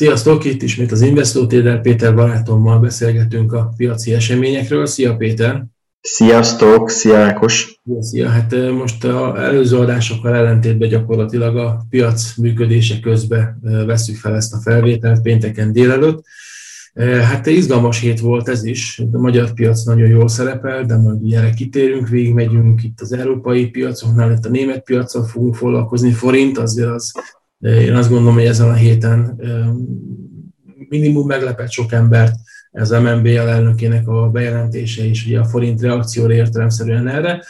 Sziasztok, itt ismét az Investor Trader Péter barátommal beszélgetünk a piaci eseményekről. Szia Péter! Sziasztok, szia Ákos! Szia, hát most az előző adásokkal ellentétben gyakorlatilag a piac működése közben veszük fel ezt a felvételt pénteken délelőtt. Hát izgalmas hét volt ez is, a magyar piac nagyon jól szerepel, de majd erre kitérünk, végigmegyünk itt az európai piacoknál, itt a német piacon fogunk foglalkozni, forint azért az én azt gondolom, hogy ezen a héten minimum meglepett sok embert ez MNB elnökének a bejelentése és ugye a forint reakcióra értelemszerűen erre.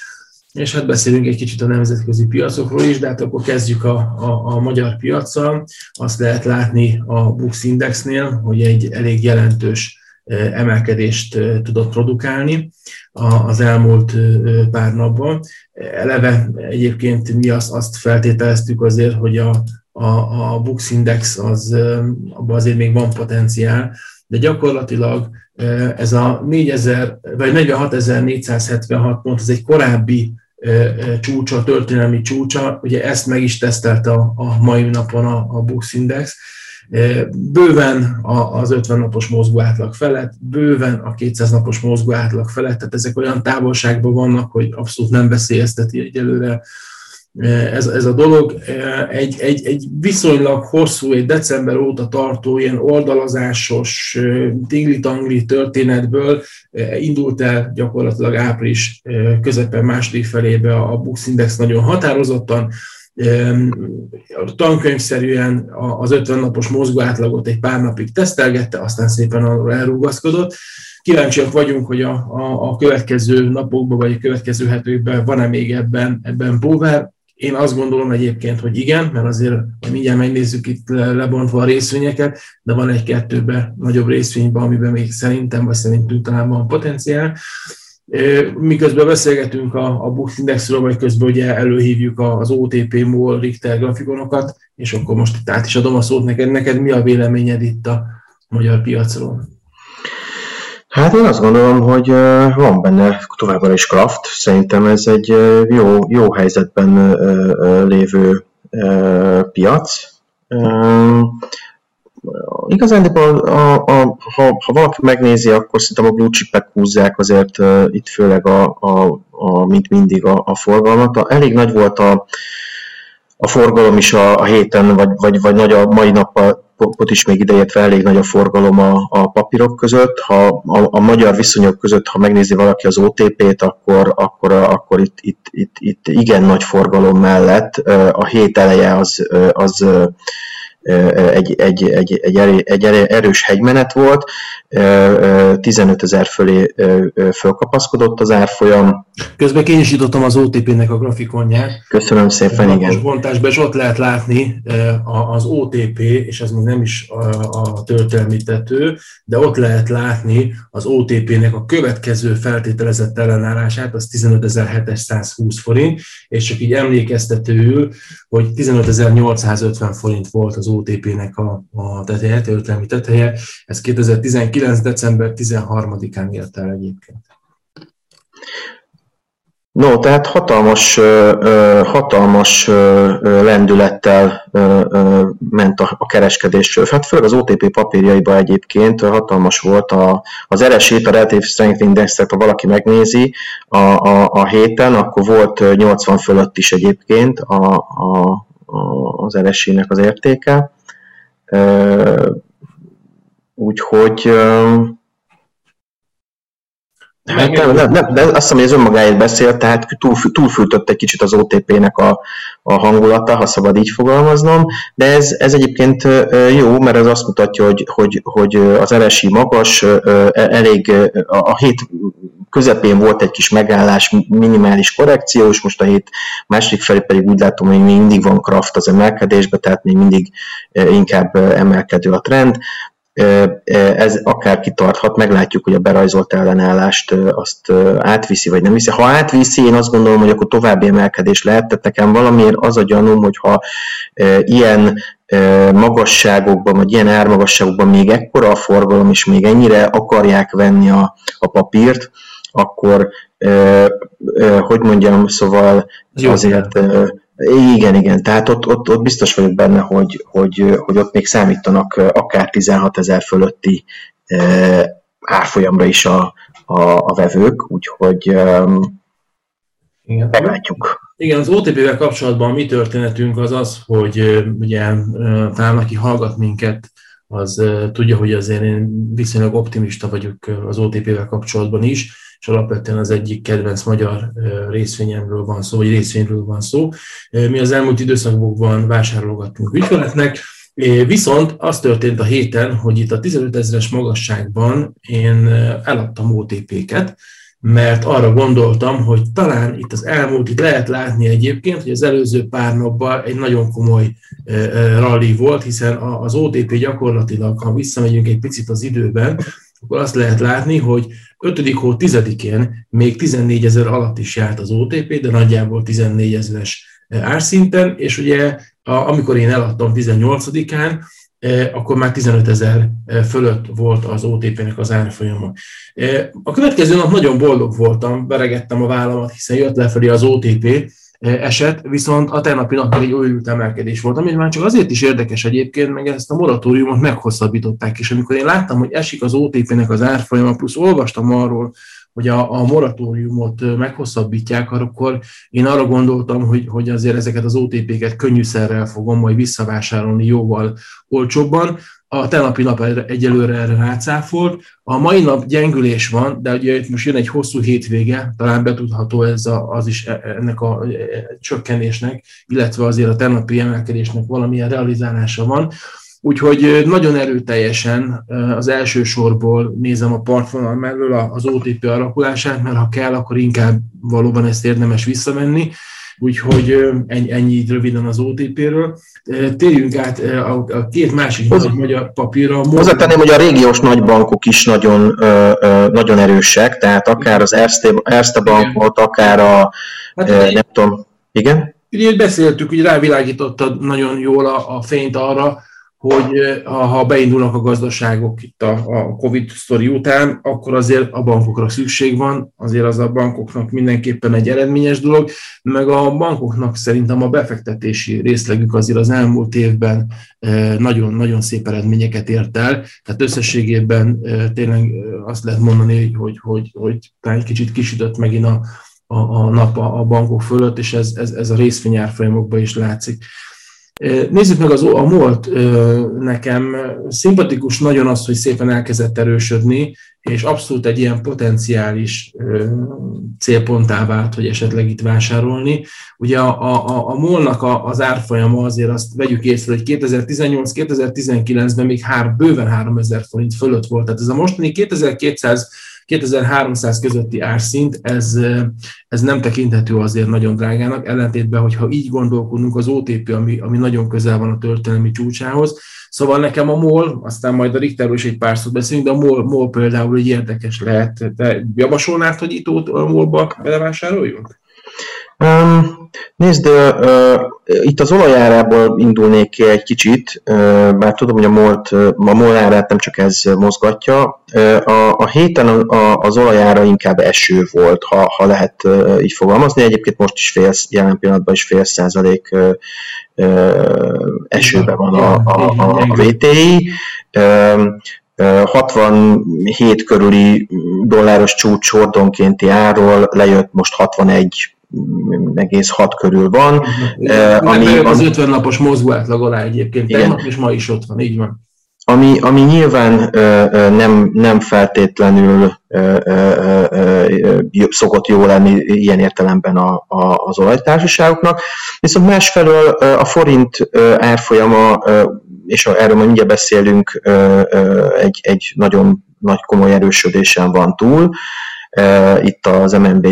És hát beszélünk egy kicsit a nemzetközi piacokról is, de hát akkor kezdjük a, a, a magyar piacsal. Azt lehet látni a Bux Indexnél, hogy egy elég jelentős emelkedést tudott produkálni az elmúlt pár napban. Eleve egyébként mi azt, azt feltételeztük azért, hogy a, a, a Bux Index, az, abban azért még van potenciál, de gyakorlatilag ez a 4000, vagy 46.476 pont, ez egy korábbi csúcsa, történelmi csúcsa, ugye ezt meg is tesztelte a, a mai napon a, a Bux Index, bőven az 50 napos mozgó átlag felett, bőven a 200 napos mozgó átlag felett, tehát ezek olyan távolságban vannak, hogy abszolút nem veszélyezteti egyelőre ez, ez a dolog. Egy, egy, egy viszonylag hosszú, egy december óta tartó ilyen oldalazásos, tingli-tangli történetből indult el gyakorlatilag április közepen második felébe a Bux Index nagyon határozottan, tankönyvszerűen az 50 napos mozgó átlagot egy pár napig tesztelgette, aztán szépen arról elrúgaszkodott. Kíváncsiak vagyunk, hogy a, a, a következő napokban, vagy a következő hetekben van-e még ebben, ebben bóvár. Én azt gondolom egyébként, hogy igen, mert azért mindjárt megnézzük itt lebontva a részvényeket, de van egy-kettőben nagyobb részvényben, amiben még szerintem, vagy szerintünk talán van potenciál. Miközben beszélgetünk a, a Bux Indexről, vagy közben ugye előhívjuk az OTP, MOL, Richter grafikonokat, és akkor most itt át is adom a szót neked. Neked mi a véleményed itt a magyar piacról? Hát én azt gondolom, hogy van benne továbbra is Kraft. Szerintem ez egy jó, jó helyzetben lévő piac. Igazán, a, a, a, ha, ha valaki megnézi, akkor szerintem a blue chipek húzzák azért itt főleg, a, a, a, mint mindig a, a forgalmat. Elég nagy volt a, a forgalom is a, a héten, vagy, vagy, vagy nagy a mai nappal ott is még ideértve elég nagy a forgalom a, a papírok között. Ha a, a magyar viszonyok között, ha megnézi valaki az OTP-t, akkor, akkor, akkor itt, itt, itt, itt igen nagy forgalom mellett a hét eleje az, az egy, egy, egy, egy, egy erős hegymenet volt, 15 ezer fölé fölkapaszkodott az árfolyam. Közben kényesítottam az OTP-nek a grafikonját. Köszönöm szépen, igen. Bontásban, és ott lehet látni az OTP, és ez még nem is a történelmi tető, de ott lehet látni az OTP-nek a következő feltételezett ellenállását, az 15.720 forint, és csak így emlékeztetőül, hogy 15.850 forint volt az OTP-nek a, a teteje, történelmi teteje, ez 2019. december 13-án ért el egyébként. No, tehát hatalmas, hatalmas lendülettel ment a kereskedés. Hát főleg az OTP papírjaiba egyébként hatalmas volt a, az RSI, a Relative Strength Index-et, ha valaki megnézi a, a, a héten, akkor volt 80 fölött is egyébként a, a, az RSI-nek az értéke. Úgyhogy Hát nem, nem, nem, de azt hiszem, hogy ez önmagáért beszél, tehát túl, túlfűtött egy kicsit az OTP-nek a, a hangulata, ha szabad így fogalmaznom, de ez, ez egyébként jó, mert ez azt mutatja, hogy, hogy, hogy az RSI magas, elég a hét közepén volt egy kis megállás, minimális korrekció, és most a hét másik felé pedig úgy látom, hogy még mindig van kraft az emelkedésbe, tehát még mindig inkább emelkedő a trend ez akár kitarthat, meglátjuk, hogy a berajzolt ellenállást azt átviszi, vagy nem viszi. Ha átviszi, én azt gondolom, hogy akkor további emelkedés lehet, tehát nekem valamiért az a gyanúm, hogyha ilyen magasságokban, vagy ilyen ármagasságokban még ekkora a forgalom, és még ennyire akarják venni a, a papírt, akkor hogy mondjam, szóval azért Igen, igen, tehát ott, ott, ott biztos vagyok benne, hogy, hogy, hogy ott még számítanak akár 16 ezer fölötti árfolyamra is a, a, a vevők, úgyhogy igen. meglátjuk. Igen, az OTP-vel kapcsolatban mi történetünk az az, hogy ugye talán aki hallgat minket, az tudja, hogy azért én viszonylag optimista vagyok az OTP-vel kapcsolatban is, és alapvetően az egyik kedvenc magyar részvényemről van szó, vagy részvényről van szó. Mi az elmúlt időszakokban vásárolgattunk ügyfeleknek, Viszont az történt a héten, hogy itt a 15 ezeres magasságban én eladtam OTP-ket, mert arra gondoltam, hogy talán itt az elmúlt, itt lehet látni egyébként, hogy az előző pár napban egy nagyon komoly rally volt, hiszen az OTP gyakorlatilag, ha visszamegyünk egy picit az időben, akkor azt lehet látni, hogy 5. hó 10-én még 14 ezer alatt is járt az OTP, de nagyjából 14 ezeres árszinten, és ugye amikor én eladtam 18-án, akkor már 15 ezer fölött volt az OTP-nek az árfolyama. A következő nap nagyon boldog voltam, beregettem a vállamat, hiszen jött lefelé az OTP, eset, viszont a tegnapi nap egy újult emelkedés volt, ami már csak azért is érdekes egyébként, meg ezt a moratóriumot meghosszabbították, és amikor én láttam, hogy esik az OTP-nek az árfolyama, plusz olvastam arról, hogy a, a moratóriumot meghosszabbítják, akkor én arra gondoltam, hogy, hogy azért ezeket az OTP-ket könnyűszerrel fogom majd visszavásárolni jóval olcsóbban. A tenapi nap egyelőre erre rácáfolt. A mai nap gyengülés van, de ugye itt most jön egy hosszú hétvége, talán betudható ez a, az is e, ennek a csökkenésnek, illetve azért a tenapi emelkedésnek valamilyen realizálása van. Úgyhogy nagyon erőteljesen az első sorból nézem a partvonal mellől az OTP alakulását, mert ha kell, akkor inkább valóban ezt érdemes visszamenni. Úgyhogy ennyi, ennyi röviden az OTP-ről. Térjünk át a két másik Hoz, nagy magyar papírra. Hozzátenném, hogy a régiós nagybankok is nagyon, nagyon erősek, tehát akár az Erste, Erste bankot, akár a, hát, nem tudom, igen? Ugye beszéltük, hogy rávilágítottad nagyon jól a, a fényt arra, hogy ha beindulnak a gazdaságok itt a, a Covid sztori után, akkor azért a bankokra szükség van, azért az a bankoknak mindenképpen egy eredményes dolog, meg a bankoknak szerintem a befektetési részlegük azért az elmúlt évben nagyon-nagyon szép eredményeket ért el, tehát összességében tényleg azt lehet mondani, hogy, hogy, hogy talán egy kicsit kisütött megint a, a, a nap a, a bankok fölött, és ez, ez, ez a részvényárfolyamokban is látszik. Nézzük meg az, a MOLT, nekem szimpatikus nagyon az, hogy szépen elkezdett erősödni, és abszolút egy ilyen potenciális célponttá vált, hogy esetleg itt vásárolni. Ugye a, a, a MOL-nak az árfolyama azért azt vegyük észre, hogy 2018-2019-ben még hár, bőven 3000 forint fölött volt. Tehát ez a mostani 2200 2300 közötti árszint, ez, ez nem tekinthető azért nagyon drágának, ellentétben, hogyha így gondolkodunk az OTP, ami, ami nagyon közel van a történelmi csúcsához. Szóval nekem a MOL, aztán majd a Richterről is egy pár szót beszélünk, de a MOL, MOL például egy érdekes lehet. Te javasolnád, hogy itt a MOL-ba belevásároljunk? Um, nézd, uh, itt az olajárából indulnék ki egy kicsit, uh, bár tudom, hogy a MOL-t, a MOL árát nem csak ez mozgatja. Uh, a, a héten a, az olajára inkább eső volt, ha, ha lehet uh, így fogalmazni. Egyébként most is fél, jelen pillanatban is fél százalék uh, uh, esőben van a, a, a, a VTI. Uh, 67 körüli dolláros csúcs hordonkénti árról lejött most 61 egész hat körül van. Igen, ami, az 50 napos mozgó átlag alá egyébként, igen. és ma is ott van, így van. Ami, ami nyilván nem, nem feltétlenül szokott jó lenni ilyen értelemben a, a, az olajtársaságoknak, viszont másfelől a forint árfolyama, és erről majd mindjárt beszélünk, egy, egy nagyon nagy komoly erősödésen van túl, itt az MNB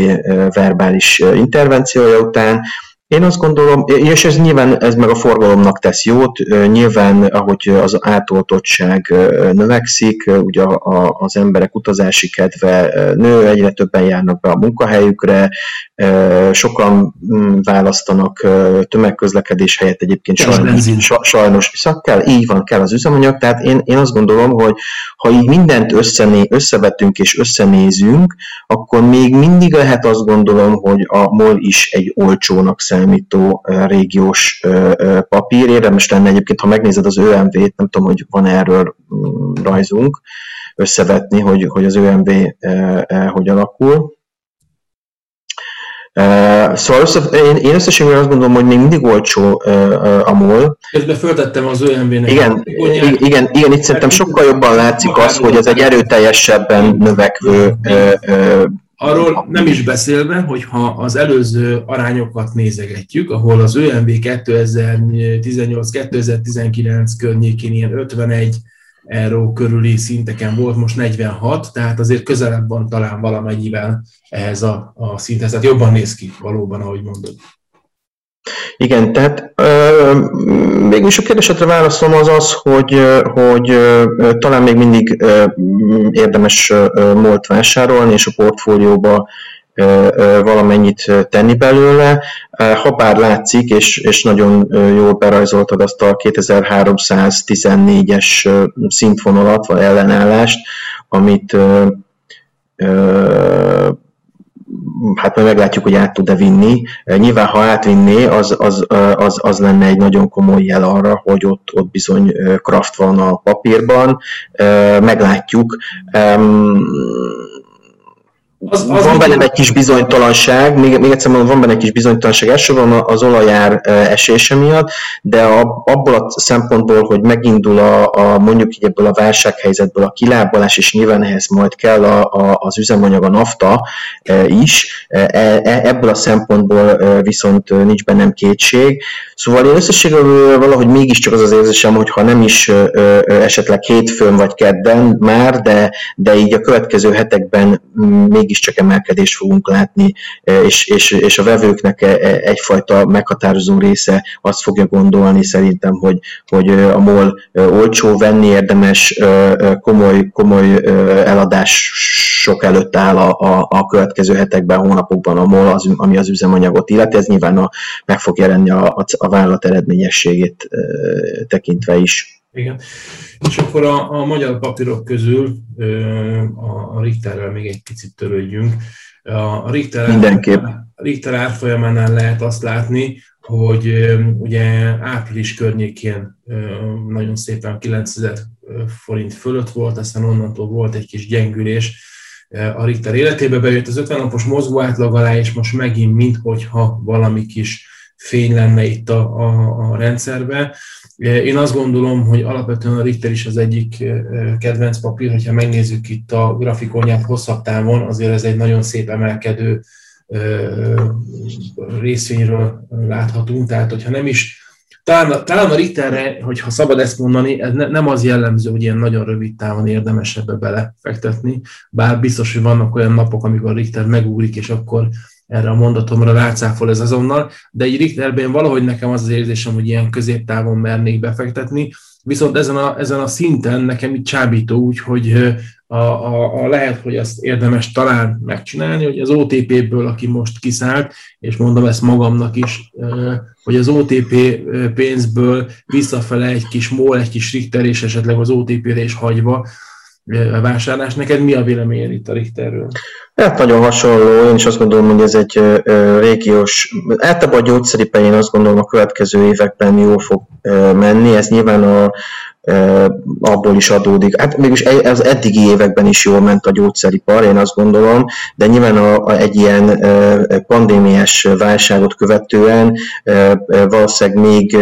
verbális intervenciója után, én azt gondolom, és ez nyilván ez meg a forgalomnak tesz jót, nyilván ahogy az átoltottság növekszik, ugye az emberek utazási kedve nő, egyre többen járnak be a munkahelyükre, sokan mm, választanak tömegközlekedés helyett egyébként sajnos, sajnos viszont kell, így van, kell az üzemanyag, tehát én, én azt gondolom, hogy ha így mindent összené, összevetünk és összenézünk, akkor még mindig lehet azt gondolom, hogy a MOL is egy olcsónak szem kiszámító régiós papír. Érdemes lenne egyébként, ha megnézed az ÖMV-t, nem tudom, hogy van erről mm, rajzunk, összevetni, hogy, hogy az ÖMV hogy alakul. Uh, szóval össze, én, én összességében azt gondolom, hogy még mindig olcsó uh, a MOL. Közben föltettem az ÖMV-nek. Igen, igen, igen, igen, itt szerintem sokkal jobban látszik az, hogy ez egy erőteljesebben növekvő uh, Arról nem is beszélve, hogy ha az előző arányokat nézegetjük, ahol az ÖMV 2018-2019 környékén ilyen 51 euró körüli szinteken volt, most 46, tehát azért közelebb van talán valamennyivel ehhez a, a szinthez, tehát jobban néz ki valóban, ahogy mondod. Igen, tehát mégis a kérdésetre válaszom az az, hogy, hogy talán még mindig érdemes molt vásárolni, és a portfólióba valamennyit tenni belőle, ha bár látszik, és, és nagyon jól berajzoltad azt a 2314-es szintvonalat, vagy ellenállást, amit hát majd meglátjuk, hogy át tud-e vinni. Nyilván, ha átvinné, az, az, az, az lenne egy nagyon komoly jel arra, hogy ott, ott bizony kraft van a papírban. Meglátjuk. Az, az van benne egy kis bizonytalanság, még, még egyszer mondom, van benne egy kis bizonytalanság elsősorban az olajár esése miatt, de a, abból a szempontból, hogy megindul a, a mondjuk így ebből a válsághelyzetből a kilábalás, és nyilván ehhez majd kell a, a, az üzemanyag, a nafta is, e, e, ebből a szempontból viszont nincs bennem kétség. Szóval én összességében valahogy mégiscsak az az érzésem, hogy ha nem is esetleg hétfőn vagy kedden már, de, de így a következő hetekben még mégiscsak emelkedést fogunk látni, e, és, és, és a vevőknek e, e, egyfajta meghatározó része azt fogja gondolni szerintem, hogy, hogy a MOL olcsó, venni érdemes, komoly, komoly eladások előtt áll a, a, a következő hetekben, hónapokban a MOL, az, ami az üzemanyagot illeti, ez nyilván a, meg fog jelenni a, a, a vállalat eredményességét tekintve is. Igen. És akkor a, a magyar papírok közül a, a Richterrel még egy picit törődjünk. A Richter, Mindenképp. A Richter árfolyamánál lehet azt látni, hogy ugye április környékén nagyon szépen 9000 forint fölött volt, aztán onnantól volt egy kis gyengülés, a Richter életébe bejött az 50 napos mozgó átlag alá, és most megint minthogyha valami kis fény lenne itt a, a, a rendszerbe. Én azt gondolom, hogy alapvetően a Richter is az egyik kedvenc papír, hogyha megnézzük itt a grafikonját hosszabb távon, azért ez egy nagyon szép emelkedő részvényről láthatunk, tehát hogyha nem is, talán, talán a Richterre, hogyha szabad ezt mondani, ez ne, nem az jellemző, hogy ilyen nagyon rövid távon érdemes ebbe belefektetni, bár biztos, hogy vannak olyan napok, amikor a Richter megúrik, és akkor erre a mondatomra rácáfol ez azonnal, de egy Richterben valahogy nekem az az érzésem, hogy ilyen középtávon mernék befektetni, viszont ezen a, ezen a szinten nekem itt csábító úgy, hogy a, a, a lehet, hogy azt érdemes talán megcsinálni, hogy az OTP-ből, aki most kiszállt, és mondom ezt magamnak is, hogy az OTP pénzből visszafele egy kis MOL, egy kis Richter, és esetleg az OTP-re is hagyva, vásárlás. Neked mi a véleményed itt a Richterről? Hát nagyon hasonló, én is azt gondolom, hogy ez egy régiós, általában a gyógyszeripar én azt gondolom a következő években jól fog menni, ez nyilván a, abból is adódik. Hát mégis az eddigi években is jól ment a gyógyszeripar, én azt gondolom, de nyilván a, a, egy ilyen pandémiás válságot követően valószínűleg még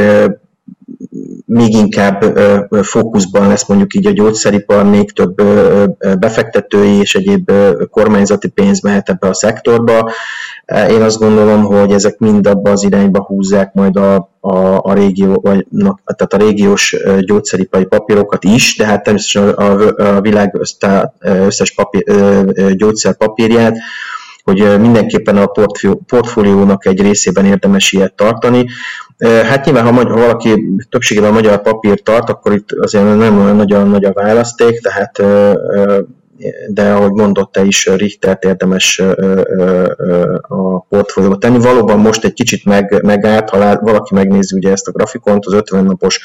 még inkább fókuszban lesz mondjuk így a gyógyszeripar, még több befektetői és egyéb kormányzati pénz mehet ebbe a szektorba. Én azt gondolom, hogy ezek mind abba az irányba húzzák majd a, a, a, régió, vagy, na, tehát a régiós gyógyszeripari papírokat is, de hát természetesen a, a világ összes papír, gyógyszerpapírját, hogy mindenképpen a portfóliónak egy részében érdemes ilyet tartani. Hát nyilván, ha, ha valaki többségében magyar papír tart, akkor itt azért nem olyan nagyon nagy a választék, tehát de ahogy mondott te is, Richtert érdemes a portfólióba tenni. Valóban most egy kicsit meg, megállt, ha valaki megnézi ugye ezt a grafikont, az 50 napos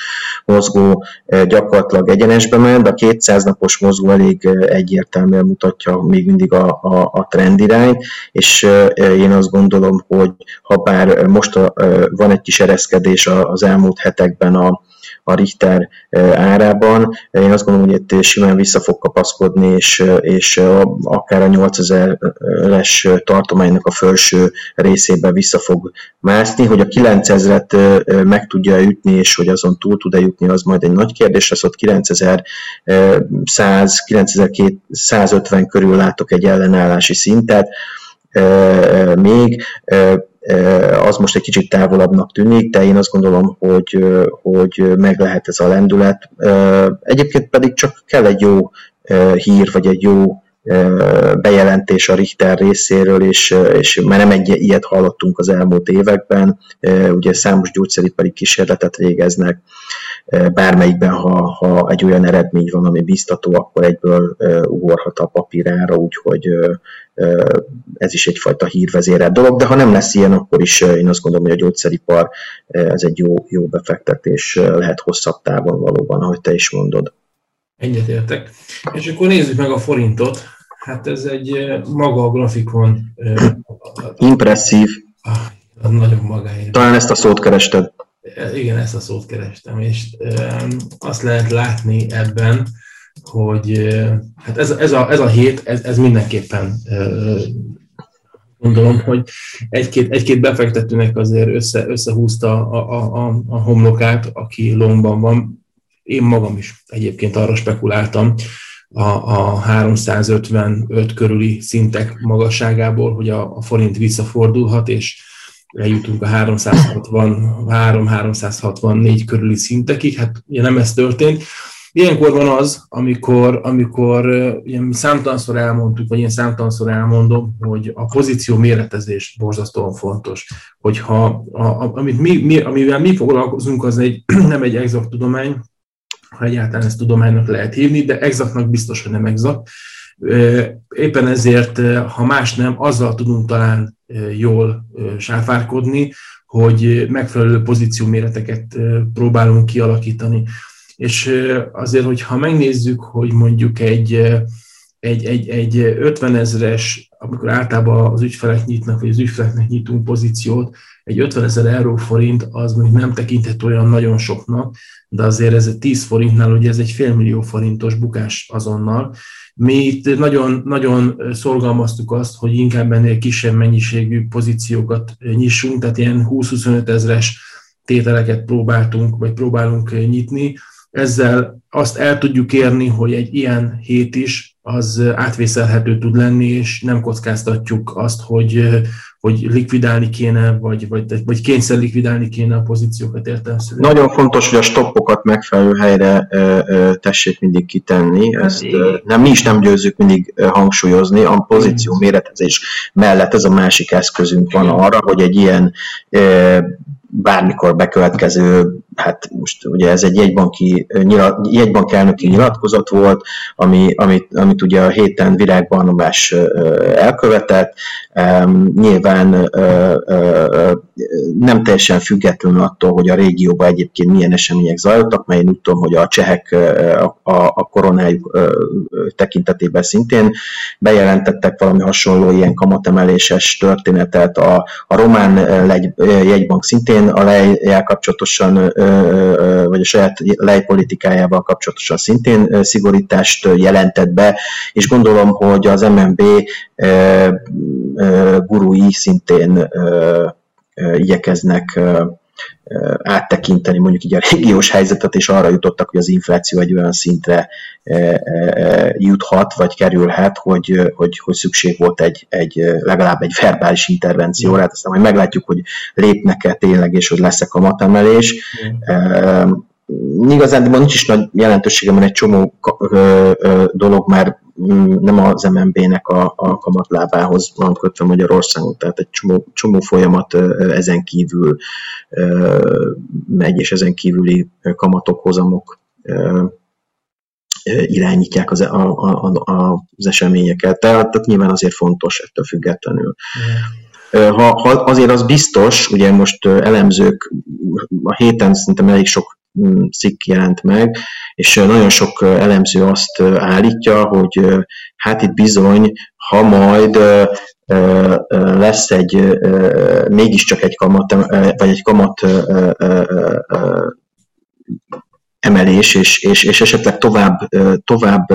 mozgó gyakorlatilag egyenesbe ment, a 200 napos mozgó elég egyértelműen mutatja még mindig a, a, a trendirány, és én azt gondolom, hogy ha bár most a, van egy kis ereszkedés az elmúlt hetekben a, a Richter árában. Én azt gondolom, hogy itt simán vissza fog kapaszkodni, és, és akár a 8000-es tartománynak a felső részébe vissza fog mászni. Hogy a 9000-et meg tudja ütni, és hogy azon túl tud-e jutni, az majd egy nagy kérdés lesz. Ott 9100, 9250 körül látok egy ellenállási szintet még az most egy kicsit távolabbnak tűnik, de én azt gondolom, hogy, hogy meg lehet ez a lendület. Egyébként pedig csak kell egy jó hír, vagy egy jó bejelentés a Richter részéről, és, és már nem egy ilyet hallottunk az elmúlt években, ugye számos gyógyszeripari kísérletet végeznek, bármelyikben, ha, ha egy olyan eredmény van, ami biztató, akkor egyből ugorhat a papírára, úgyhogy ez is egyfajta hírvezérelt dolog, de ha nem lesz ilyen, akkor is én azt gondolom, hogy a gyógyszeripar ez egy jó, jó befektetés lehet hosszabb távon valóban, ahogy te is mondod. Egyetértek. És akkor nézzük meg a forintot. Hát ez egy maga a grafikon. Impresszív. Ah, nagyon magáért. Talán ezt a szót kerested. Igen, ezt a szót kerestem, és azt lehet látni ebben, hogy hát ez, ez, a, ez a hét, ez, ez mindenképpen gondolom, hogy egy-két, egy-két befektetőnek azért össze, összehúzta a, a, a, a homlokát, aki longban van. Én magam is egyébként arra spekuláltam a, a 355 körüli szintek magasságából, hogy a, a forint visszafordulhat, és eljutunk a 363-364 körüli szintekig. Hát ugye nem ez történt. Ilyenkor van az, amikor, amikor ilyen számtalanszor elmondtuk, vagy én számtalanszor elmondom, hogy a pozíció méretezés borzasztóan fontos. Hogyha a, a, amit mi, mi, amivel mi foglalkozunk, az egy, nem egy exakt tudomány, ha egyáltalán ezt tudománynak lehet hívni, de exaktnak biztos, hogy nem exakt. Éppen ezért, ha más nem, azzal tudunk talán jól sáfárkodni, hogy megfelelő pozícióméreteket próbálunk kialakítani. És azért, hogyha megnézzük, hogy mondjuk egy, egy, egy, egy 50 ezres, amikor általában az ügyfelek nyitnak, vagy az ügyfeleknek nyitunk pozíciót, egy 50 ezer euró forint az még nem tekinthet olyan nagyon soknak, de azért ez egy 10 forintnál, ugye ez egy félmillió forintos bukás azonnal. Mi itt nagyon, nagyon szorgalmaztuk azt, hogy inkább ennél kisebb mennyiségű pozíciókat nyissunk, tehát ilyen 20-25 ezres tételeket próbáltunk, vagy próbálunk nyitni, ezzel azt el tudjuk érni, hogy egy ilyen hét is az átvészelhető tud lenni, és nem kockáztatjuk azt, hogy, hogy likvidálni kéne, vagy, vagy, vagy kényszer likvidálni kéne a pozíciókat értelmszerűen. Nagyon fontos, hogy a stoppokat megfelelő helyre tessék mindig kitenni. Ezt nem, mi is nem győzzük mindig hangsúlyozni. A pozíció méretezés mellett ez a másik eszközünk van arra, hogy egy ilyen bármikor bekövetkező, hát most ugye ez egy jegybanki, nyilat, jegybank elnöki nyilatkozat volt, ami, amit, amit ugye a héten virágbarnabás elkövetett, nyilván nem teljesen függetlenül attól, hogy a régióban egyébként milyen események zajlottak, én úgy tudom, hogy a csehek a, a koronájuk tekintetében szintén bejelentettek valami hasonló ilyen kamatemeléses történetet, a, a román jegybank szintén a lejjel kapcsolatosan, vagy a saját lejpolitikájával kapcsolatosan szintén szigorítást jelentett be, és gondolom, hogy az MNB gurui szintén igyekeznek áttekinteni mondjuk így a régiós helyzetet, és arra jutottak, hogy az infláció egy olyan szintre juthat, vagy kerülhet, hogy, hogy, hogy szükség volt egy, egy legalább egy verbális intervencióra, hát aztán majd meglátjuk, hogy lépnek-e tényleg, és hogy lesz-e kamatemelés. Mm. Igazán, nincs is nagy jelentősége, mert egy csomó dolog már Mm, nem az MNB-nek a, a kamatlábához van kötve Magyarországon, tehát egy csomó, csomó folyamat ezen kívül megy, és ezen kívüli kamatok, hozamok irányítják az, a, a, a, az eseményeket. Tehát, tehát nyilván azért fontos ettől függetlenül. Ha, ha azért az biztos, ugye most elemzők, a héten szerintem elég sok mm, cikk jelent meg, és nagyon sok elemző azt állítja, hogy hát itt bizony, ha majd lesz egy mégiscsak egy kamat, vagy egy kamat emelés, és, és, és esetleg tovább, tovább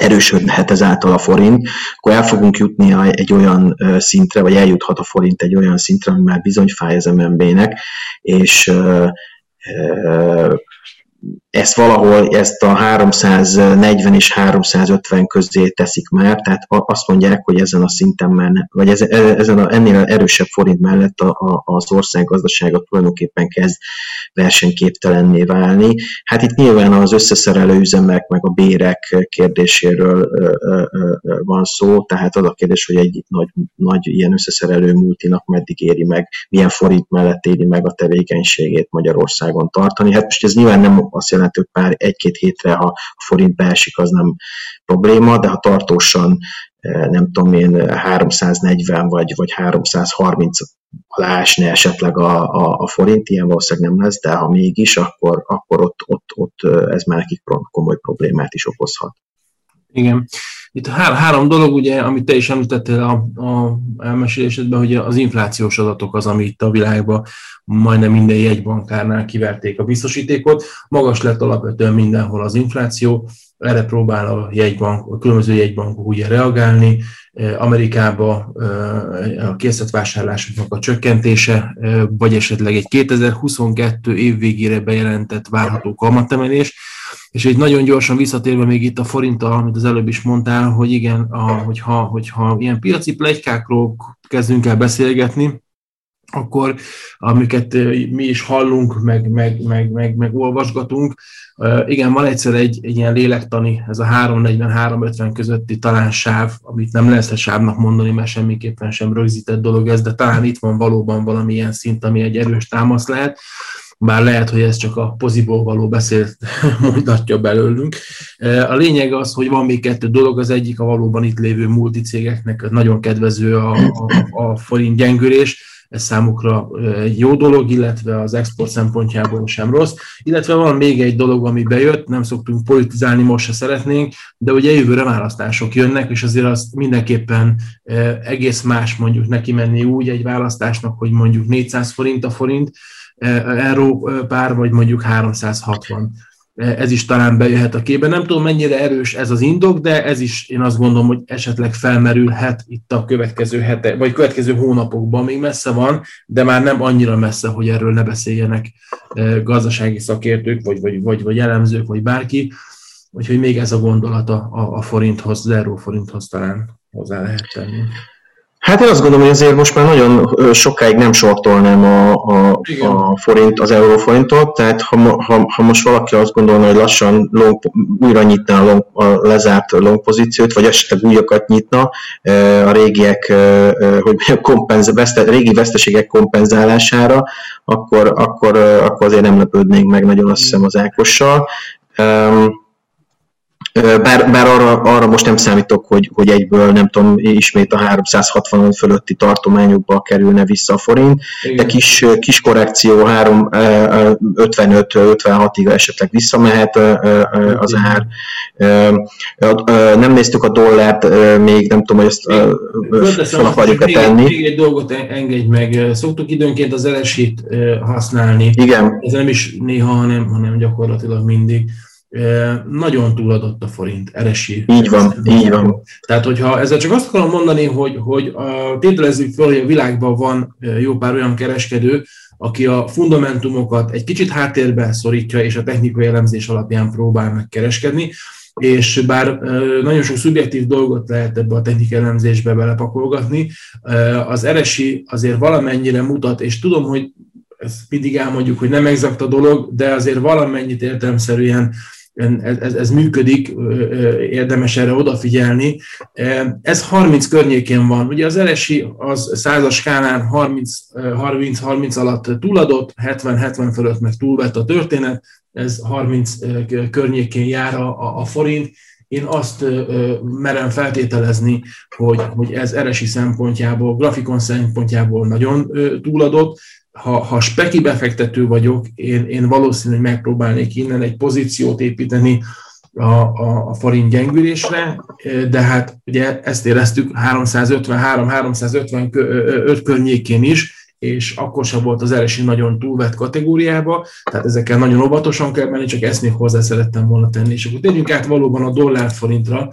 erősödhet ezáltal a forint, akkor el fogunk jutni egy olyan szintre, vagy eljuthat a forint egy olyan szintre, ami már bizony fáj az MNB-nek, és uh, ezt valahol, ezt a 340 és 350 közé teszik már, tehát azt mondják, hogy ezen a szinten már, vagy ezen a, ennél erősebb forint mellett a, a, az ország gazdasága tulajdonképpen kezd versenyképtelenné válni. Hát itt nyilván az összeszerelő üzemek, meg a bérek kérdéséről van szó, tehát az a kérdés, hogy egy nagy, nagy ilyen összeszerelő multinak meddig éri meg, milyen forint mellett éri meg a tevékenységét Magyarországon tartani. Hát most ez nyilván nem azt hogy pár egy-két hétre, ha a forint beesik, az nem probléma, de ha tartósan nem tudom én 340 vagy, vagy 330 alá esne esetleg a, a, a forint, ilyen valószínűleg nem lesz, de ha mégis, akkor, akkor ott, ott, ott ez már nekik komoly problémát is okozhat. Igen. Itt há- három dolog, ugye, amit te is említettél a, a elmesélésedben, hogy az inflációs adatok az, ami itt a világban majdnem minden jegybankárnál kiverték a biztosítékot. Magas lett alapvetően mindenhol az infláció, erre próbál a jegybank, a különböző jegybankok ugye reagálni. Amerikába a készletvásárlásoknak a csökkentése, vagy esetleg egy 2022 év végére bejelentett várható kamatemelés, és egy nagyon gyorsan visszatérve még itt a forinttal, amit az előbb is mondtál, hogy igen, a, hogyha, hogyha ilyen piaci plegykákról kezdünk el beszélgetni, akkor amiket mi is hallunk, meg, meg, meg, meg, meg olvasgatunk, igen, van egyszer egy, egy ilyen lélektani, ez a 340-350 közötti talán sáv, amit nem lehet sávnak mondani, mert semmiképpen sem rögzített dolog ez, de talán itt van valóban valamilyen szint, ami egy erős támasz lehet, bár lehet, hogy ez csak a poziból való beszélt mondatja belőlünk. A lényeg az, hogy van még kettő dolog, az egyik a valóban itt lévő multicégeknek nagyon kedvező a, a, a forint gyengülés, ez számukra egy jó dolog, illetve az export szempontjából sem rossz. Illetve van még egy dolog, ami bejött, nem szoktunk politizálni, most se szeretnénk, de ugye jövőre választások jönnek, és azért azt mindenképpen egész más mondjuk neki menni úgy egy választásnak, hogy mondjuk 400 forint a forint, euró pár, vagy mondjuk 360 ez is talán bejöhet a képbe. Nem tudom, mennyire erős ez az indok, de ez is én azt gondolom, hogy esetleg felmerülhet itt a következő hete, vagy következő hónapokban. Még messze van, de már nem annyira messze, hogy erről ne beszéljenek e, gazdasági szakértők, vagy, vagy, vagy, vagy elemzők, vagy bárki. Úgyhogy még ez a gondolata a, a forinthoz, az euró forinthoz talán hozzá lehet tenni. Hát én azt gondolom, hogy azért most már nagyon sokáig nem sortolnám a, a, a forint, az euróforintot, tehát ha, ha, ha most valaki azt gondolna, hogy lassan long, újra nyitná a, long, a lezárt long pozíciót, vagy esetleg újakat nyitna a régiek, hogy kompenz, veszte, régi veszteségek kompenzálására, akkor, akkor, akkor azért nem lepődnénk meg nagyon azt hiszem az Ákossal. Bár, bár arra, arra most nem számítok, hogy, hogy egyből nem tudom, ismét a 360 fölötti tartományokba kerülne vissza a forint, Igen. de kis, kis korrekció 55-56-ig esetleg visszamehet az ár. Nem néztük a dollárt, még nem tudom, hogy ezt fel akarjuk-e tenni. Még egy dolgot engedj meg. Szoktuk időnként az LSI-t használni. Igen. Ez nem is néha, hanem, hanem gyakorlatilag mindig nagyon túladott a forint, eresi. Így van, így van. Tehát, hogyha ezzel csak azt akarom mondani, hogy, hogy a, tételezzük fel, hogy a világban van jó pár olyan kereskedő, aki a fundamentumokat egy kicsit háttérbe szorítja, és a technikai elemzés alapján próbál megkereskedni, és bár nagyon sok szubjektív dolgot lehet ebbe a technikai elemzésbe belepakolgatni, az eresi azért valamennyire mutat, és tudom, hogy ezt mindig elmondjuk, hogy nem exakt a dolog, de azért valamennyit értelmszerűen ez, ez működik, érdemes erre odafigyelni. Ez 30 környékén van. Ugye az RSI az százas skálán 30-30 alatt túladott, 70-70 fölött meg túlvett a történet, ez 30 környékén jár a, a forint. Én azt merem feltételezni, hogy, hogy ez eresi szempontjából, grafikon szempontjából nagyon túladott. Ha, ha speki befektető vagyok, én, én valószínűleg megpróbálnék innen egy pozíciót építeni a, a, a forint gyengülésre, de hát ugye ezt éreztük 353-355 környékén is, és akkor sem volt az RSI nagyon túlvett kategóriába, tehát ezekkel nagyon óvatosan kell menni, csak ezt még hozzá szerettem volna tenni. És akkor térjünk át valóban a dollár forintra,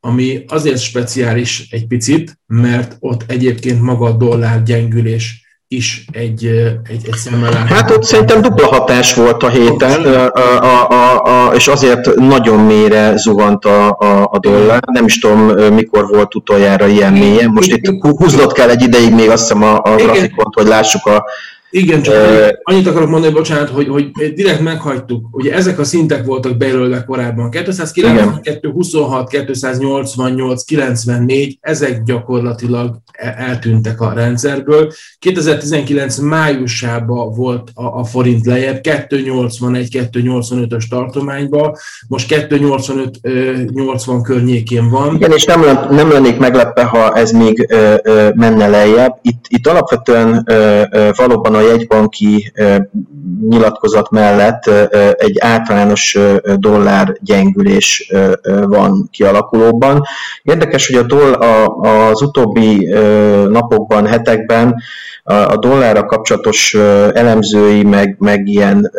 ami azért speciális egy picit, mert ott egyébként maga a dollár gyengülés is egy, egy, egy szemmel Hát ott szerintem dupla hatás volt a héten, a, a, a, a, és azért nagyon mélyre zuhant a, a, a dollár. Nem is tudom, mikor volt utoljára ilyen mélyen. Most itt húznod kell egy ideig még azt hiszem a, a grafikont, hogy lássuk a, igen, csak uh, annyit akarok mondani, bocsánat, hogy, hogy direkt meghagytuk. Ugye ezek a szintek voltak belőle korábban. 292, 26, 288, 94, ezek gyakorlatilag e, eltűntek a rendszerből. 2019 májusában volt a, a forint lejjebb, 281, 285-ös tartományban, most 285-80 környékén van. Igen, és nem, nem lennék meglepve, ha ez még ö, ö, menne lejjebb. Itt, itt alapvetően ö, ö, valóban a jegybanki nyilatkozat mellett egy általános dollár gyengülés van kialakulóban. Érdekes, hogy a doll, a, az utóbbi napokban, hetekben a dollárra kapcsolatos elemzői, meg, meg ilyen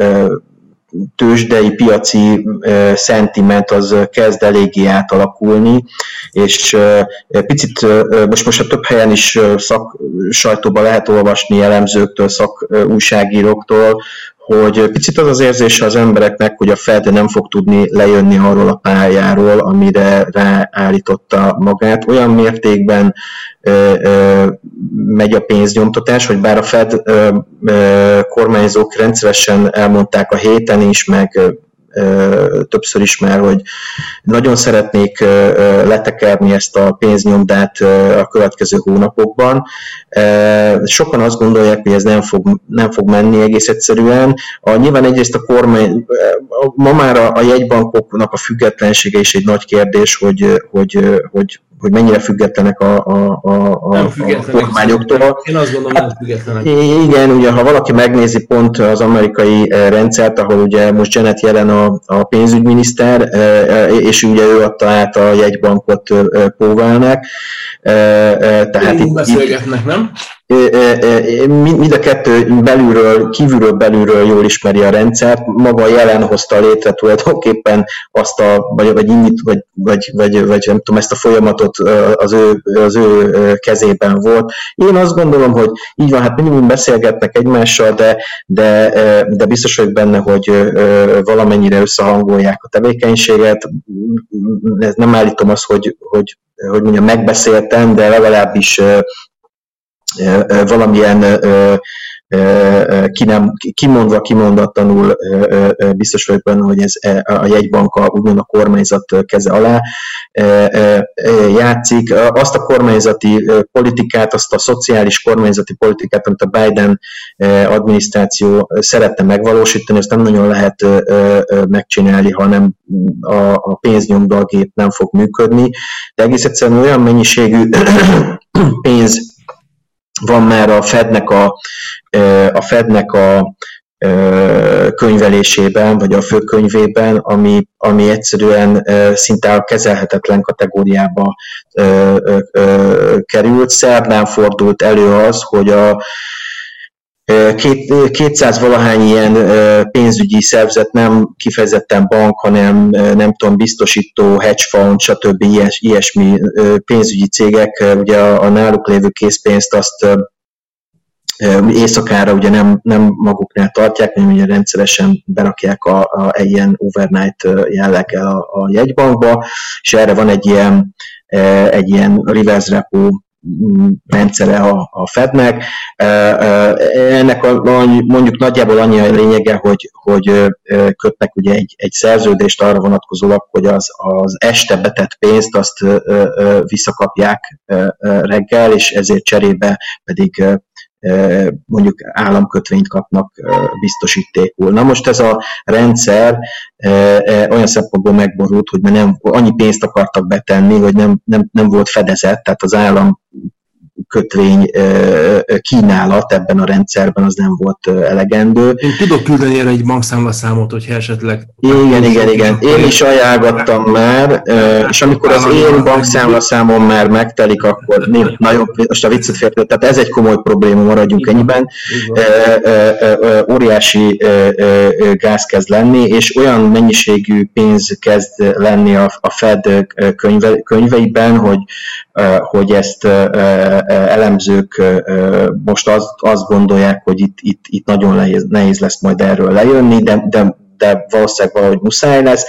tőzsdei, piaci szentiment az kezd eléggé átalakulni, és picit most, most a több helyen is szak sajtóban lehet olvasni elemzőktől, szak újságíróktól, hogy picit az az érzése az embereknek, hogy a Fed nem fog tudni lejönni arról a pályáról, amire ráállította magát. Olyan mértékben ö, ö, megy a pénznyomtatás, hogy bár a Fed ö, ö, kormányzók rendszeresen elmondták a héten is, meg többször is már, hogy nagyon szeretnék letekerni ezt a pénznyomdát a következő hónapokban. Sokan azt gondolják, hogy ez nem fog, nem fog menni egész egyszerűen. A, nyilván egyrészt a kormány, ma már a, a jegybankoknak a függetlensége is egy nagy kérdés, hogy, hogy, hogy hogy mennyire függetlenek a, a, a, a, a kormányoktól. Én azt gondolom, hát, függetlenek. Igen, ugye ha valaki megnézi pont az amerikai eh, rendszert, ahol ugye most Janet jelen a, a pénzügyminiszter, eh, eh, és ugye ő adta át a jegybankot Póvelnek. Tehát itt, beszélgetnek, nem? Mind a kettő belülről, kívülről, belülről jól ismeri a rendszert, maga jelen hozta létre tulajdonképpen azt a, vagy, vagy, indít, vagy, vagy, vagy, vagy nem tudom, ezt a folyamatot az ő, az ő kezében volt. Én azt gondolom, hogy így van, hát minimum beszélgetnek egymással, de, de, de biztos vagyok benne, hogy valamennyire összehangolják a tevékenységet. Nem állítom azt, hogy, hogy hogy mondjam, megbeszéltem, de legalábbis valamilyen ki nem, kimondva, kimondatlanul biztos vagyok benne, hogy ez a jegybanka úgymond a kormányzat keze alá játszik. Azt a kormányzati politikát, azt a szociális kormányzati politikát, amit a Biden adminisztráció szerette megvalósítani, ezt nem nagyon lehet megcsinálni, hanem a pénznyomdalgép nem fog működni, de egész egyszerűen olyan mennyiségű pénz van már a Fednek a, a, Fednek a könyvelésében, vagy a főkönyvében, ami, ami egyszerűen szinte a kezelhetetlen kategóriába került. Szerdán fordult elő az, hogy a Két, 200 valahány ilyen pénzügyi szervezet, nem kifejezetten bank, hanem nem tudom, biztosító, hedge fund, stb. Ilyes, ilyesmi pénzügyi cégek, ugye a, a náluk lévő készpénzt azt éjszakára ugye nem, nem maguknál tartják, hanem ugye rendszeresen berakják a, a, egy ilyen overnight jelleggel a, a jegybankba, és erre van egy ilyen, egy ilyen reverse repo rendszere a, a Fednek. Ennek a, mondjuk nagyjából annyi a lényege, hogy, hogy kötnek ugye egy, egy szerződést arra vonatkozólag, hogy az, az este betett pénzt azt visszakapják reggel, és ezért cserébe pedig mondjuk államkötvényt kapnak biztosítékul. Na most ez a rendszer olyan szempontból megborult, hogy nem, annyi pénzt akartak betenni, hogy nem, nem, nem volt fedezet, tehát az állam kötvény kínálat ebben a rendszerben az nem volt elegendő. Én tudok küldeni erre egy bankszámlaszámot, hogyha esetleg... Igen, igen, igen. Én is ajánlottam már, és amikor az én bankszámlaszámom már megtelik, akkor nagyon, most a viccet féltő, tehát ez egy komoly probléma, maradjunk ennyiben. Óriási gáz kezd lenni, és olyan mennyiségű pénz kezd lenni a Fed könyve, könyveiben, hogy, hogy ezt elemzők most azt, azt gondolják, hogy itt, itt, itt nagyon nehéz, nehéz lesz majd erről lejönni, de, de, de valószínűleg valahogy muszáj lesz.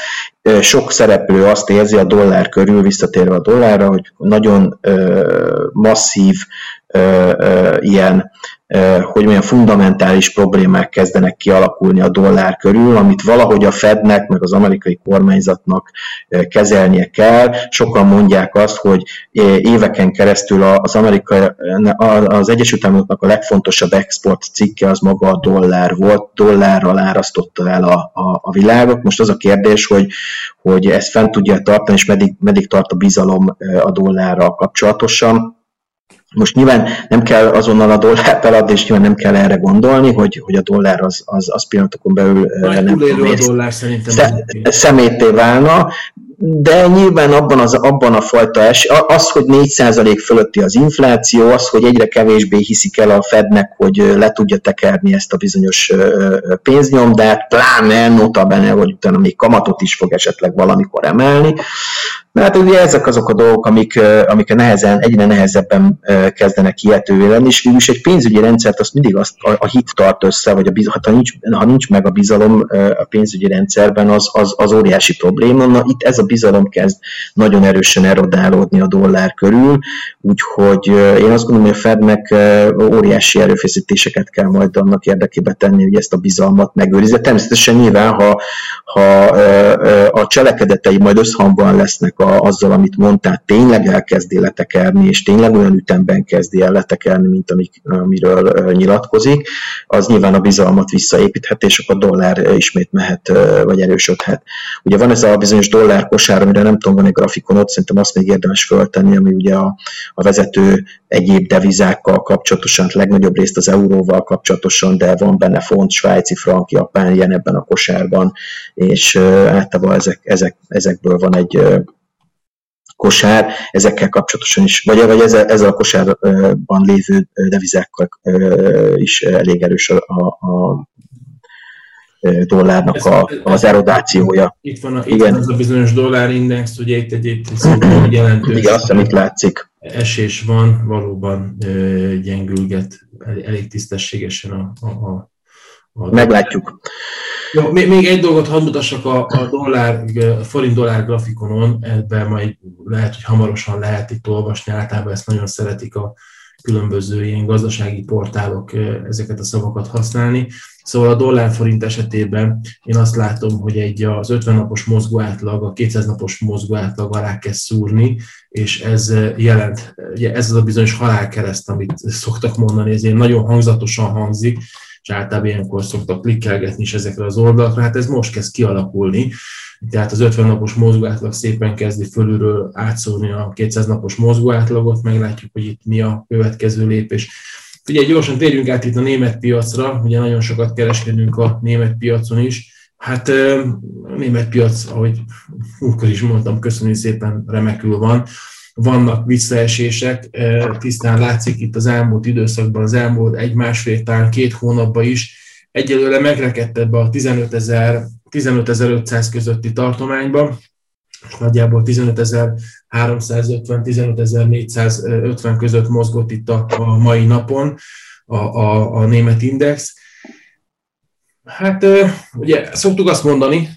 Sok szereplő azt érzi a dollár körül, visszatérve a dollárra, hogy nagyon masszív ilyen hogy milyen fundamentális problémák kezdenek kialakulni a dollár körül, amit valahogy a Fednek, meg az amerikai kormányzatnak kezelnie kell. Sokan mondják azt, hogy éveken keresztül az, Amerika, az Egyesült Államoknak a legfontosabb export cikke az maga a dollár volt, dollárral árasztotta el a, a, a világot. Most az a kérdés, hogy, hogy ezt fent tudja tartani, és meddig, meddig tart a bizalom a dollárral kapcsolatosan most nyilván nem kell azonnal a dollárt eladni, és nyilván nem kell erre gondolni, hogy, hogy a dollár az, az, az pillanatokon belül Majd nem tudom, a dollár szerintem szemété válna, de nyilván abban, az, abban a fajta es, az, hogy 4% fölötti az infláció, az, hogy egyre kevésbé hiszik el a Fednek, hogy le tudja tekerni ezt a bizonyos pénznyomdát, pláne nota benne, hogy utána még kamatot is fog esetleg valamikor emelni, mert hát ugye ezek azok a dolgok, amik, amik nehezen, egyre nehezebben kezdenek hihetővé lenni, és végülis egy pénzügyi rendszert azt mindig azt, a, a hit tart össze, vagy a biz, ha, nincs, ha nincs meg a bizalom a pénzügyi rendszerben, az, az, az óriási probléma. Na, itt ez a bizalom kezd nagyon erősen erodálódni a dollár körül, úgyhogy én azt gondolom, hogy a Fednek óriási erőfeszítéseket kell majd annak érdekében tenni, hogy ezt a bizalmat megőrizze. Természetesen nyilván, ha, ha a cselekedetei majd összhangban lesznek a, azzal, amit mondtál, tényleg elkezdi letekerni, és tényleg olyan ütemben kezdi el letekerni, mint amik, amiről nyilatkozik, az nyilván a bizalmat visszaépíthet, és akkor a dollár ismét mehet, vagy erősödhet. Ugye van ez a bizonyos dollár kosár, amire nem tudom, van egy grafikonot, szerintem azt még érdemes föltenni, ami ugye a, a vezető egyéb devizákkal kapcsolatosan, hát legnagyobb részt az euróval kapcsolatosan, de van benne font, svájci frank, japán ilyen ebben a kosárban, és általában ezek, ezek, ezekből van egy kosár, ezekkel kapcsolatosan is, vagy, vagy ezzel, ezzel a kosárban lévő devizákkal is elég erős a, a, a dollárnak a, az erodációja. Itt van, a, itt Igen. van az a bizonyos dollárindex, ugye itt egy, egy jelentős Igen, azt itt látszik. esés van, valóban gyengülget elég tisztességesen a, a, a, a Meglátjuk. Jó, még egy dolgot hadd mutassak a, a dollár, a forint-dollár grafikonon, ebben majd lehet, hogy hamarosan lehet itt olvasni, általában ezt nagyon szeretik a különböző ilyen gazdasági portálok ezeket a szavakat használni. Szóval a dollár-forint esetében én azt látom, hogy egy az 50 napos mozgó átlag, a 200 napos mozgó átlag alá kezd szúrni, és ez jelent, ugye ez az a bizonyos halálkereszt, amit szoktak mondani, ez ilyen nagyon hangzatosan hangzik, és általában ilyenkor szoktak klikkelgetni is ezekre az oldalakra, hát ez most kezd kialakulni, tehát az 50 napos mozgóátlag szépen kezdi fölülről átszólni a 200 napos mozgóátlagot, meglátjuk, hogy itt mi a következő lépés. Figyelj, gyorsan térjünk át itt a német piacra, ugye nagyon sokat kereskedünk a német piacon is. Hát a német piac, ahogy úrkor is mondtam, köszönjük szépen, remekül van vannak visszaesések, tisztán látszik itt az elmúlt időszakban, az elmúlt egy-másfél, talán két hónapban is, egyelőre megrekedt ebbe a 15.500 15 közötti tartományba, és nagyjából 15.350-15.450 között mozgott itt a, a mai napon a, a, a német index. Hát ugye szoktuk azt mondani,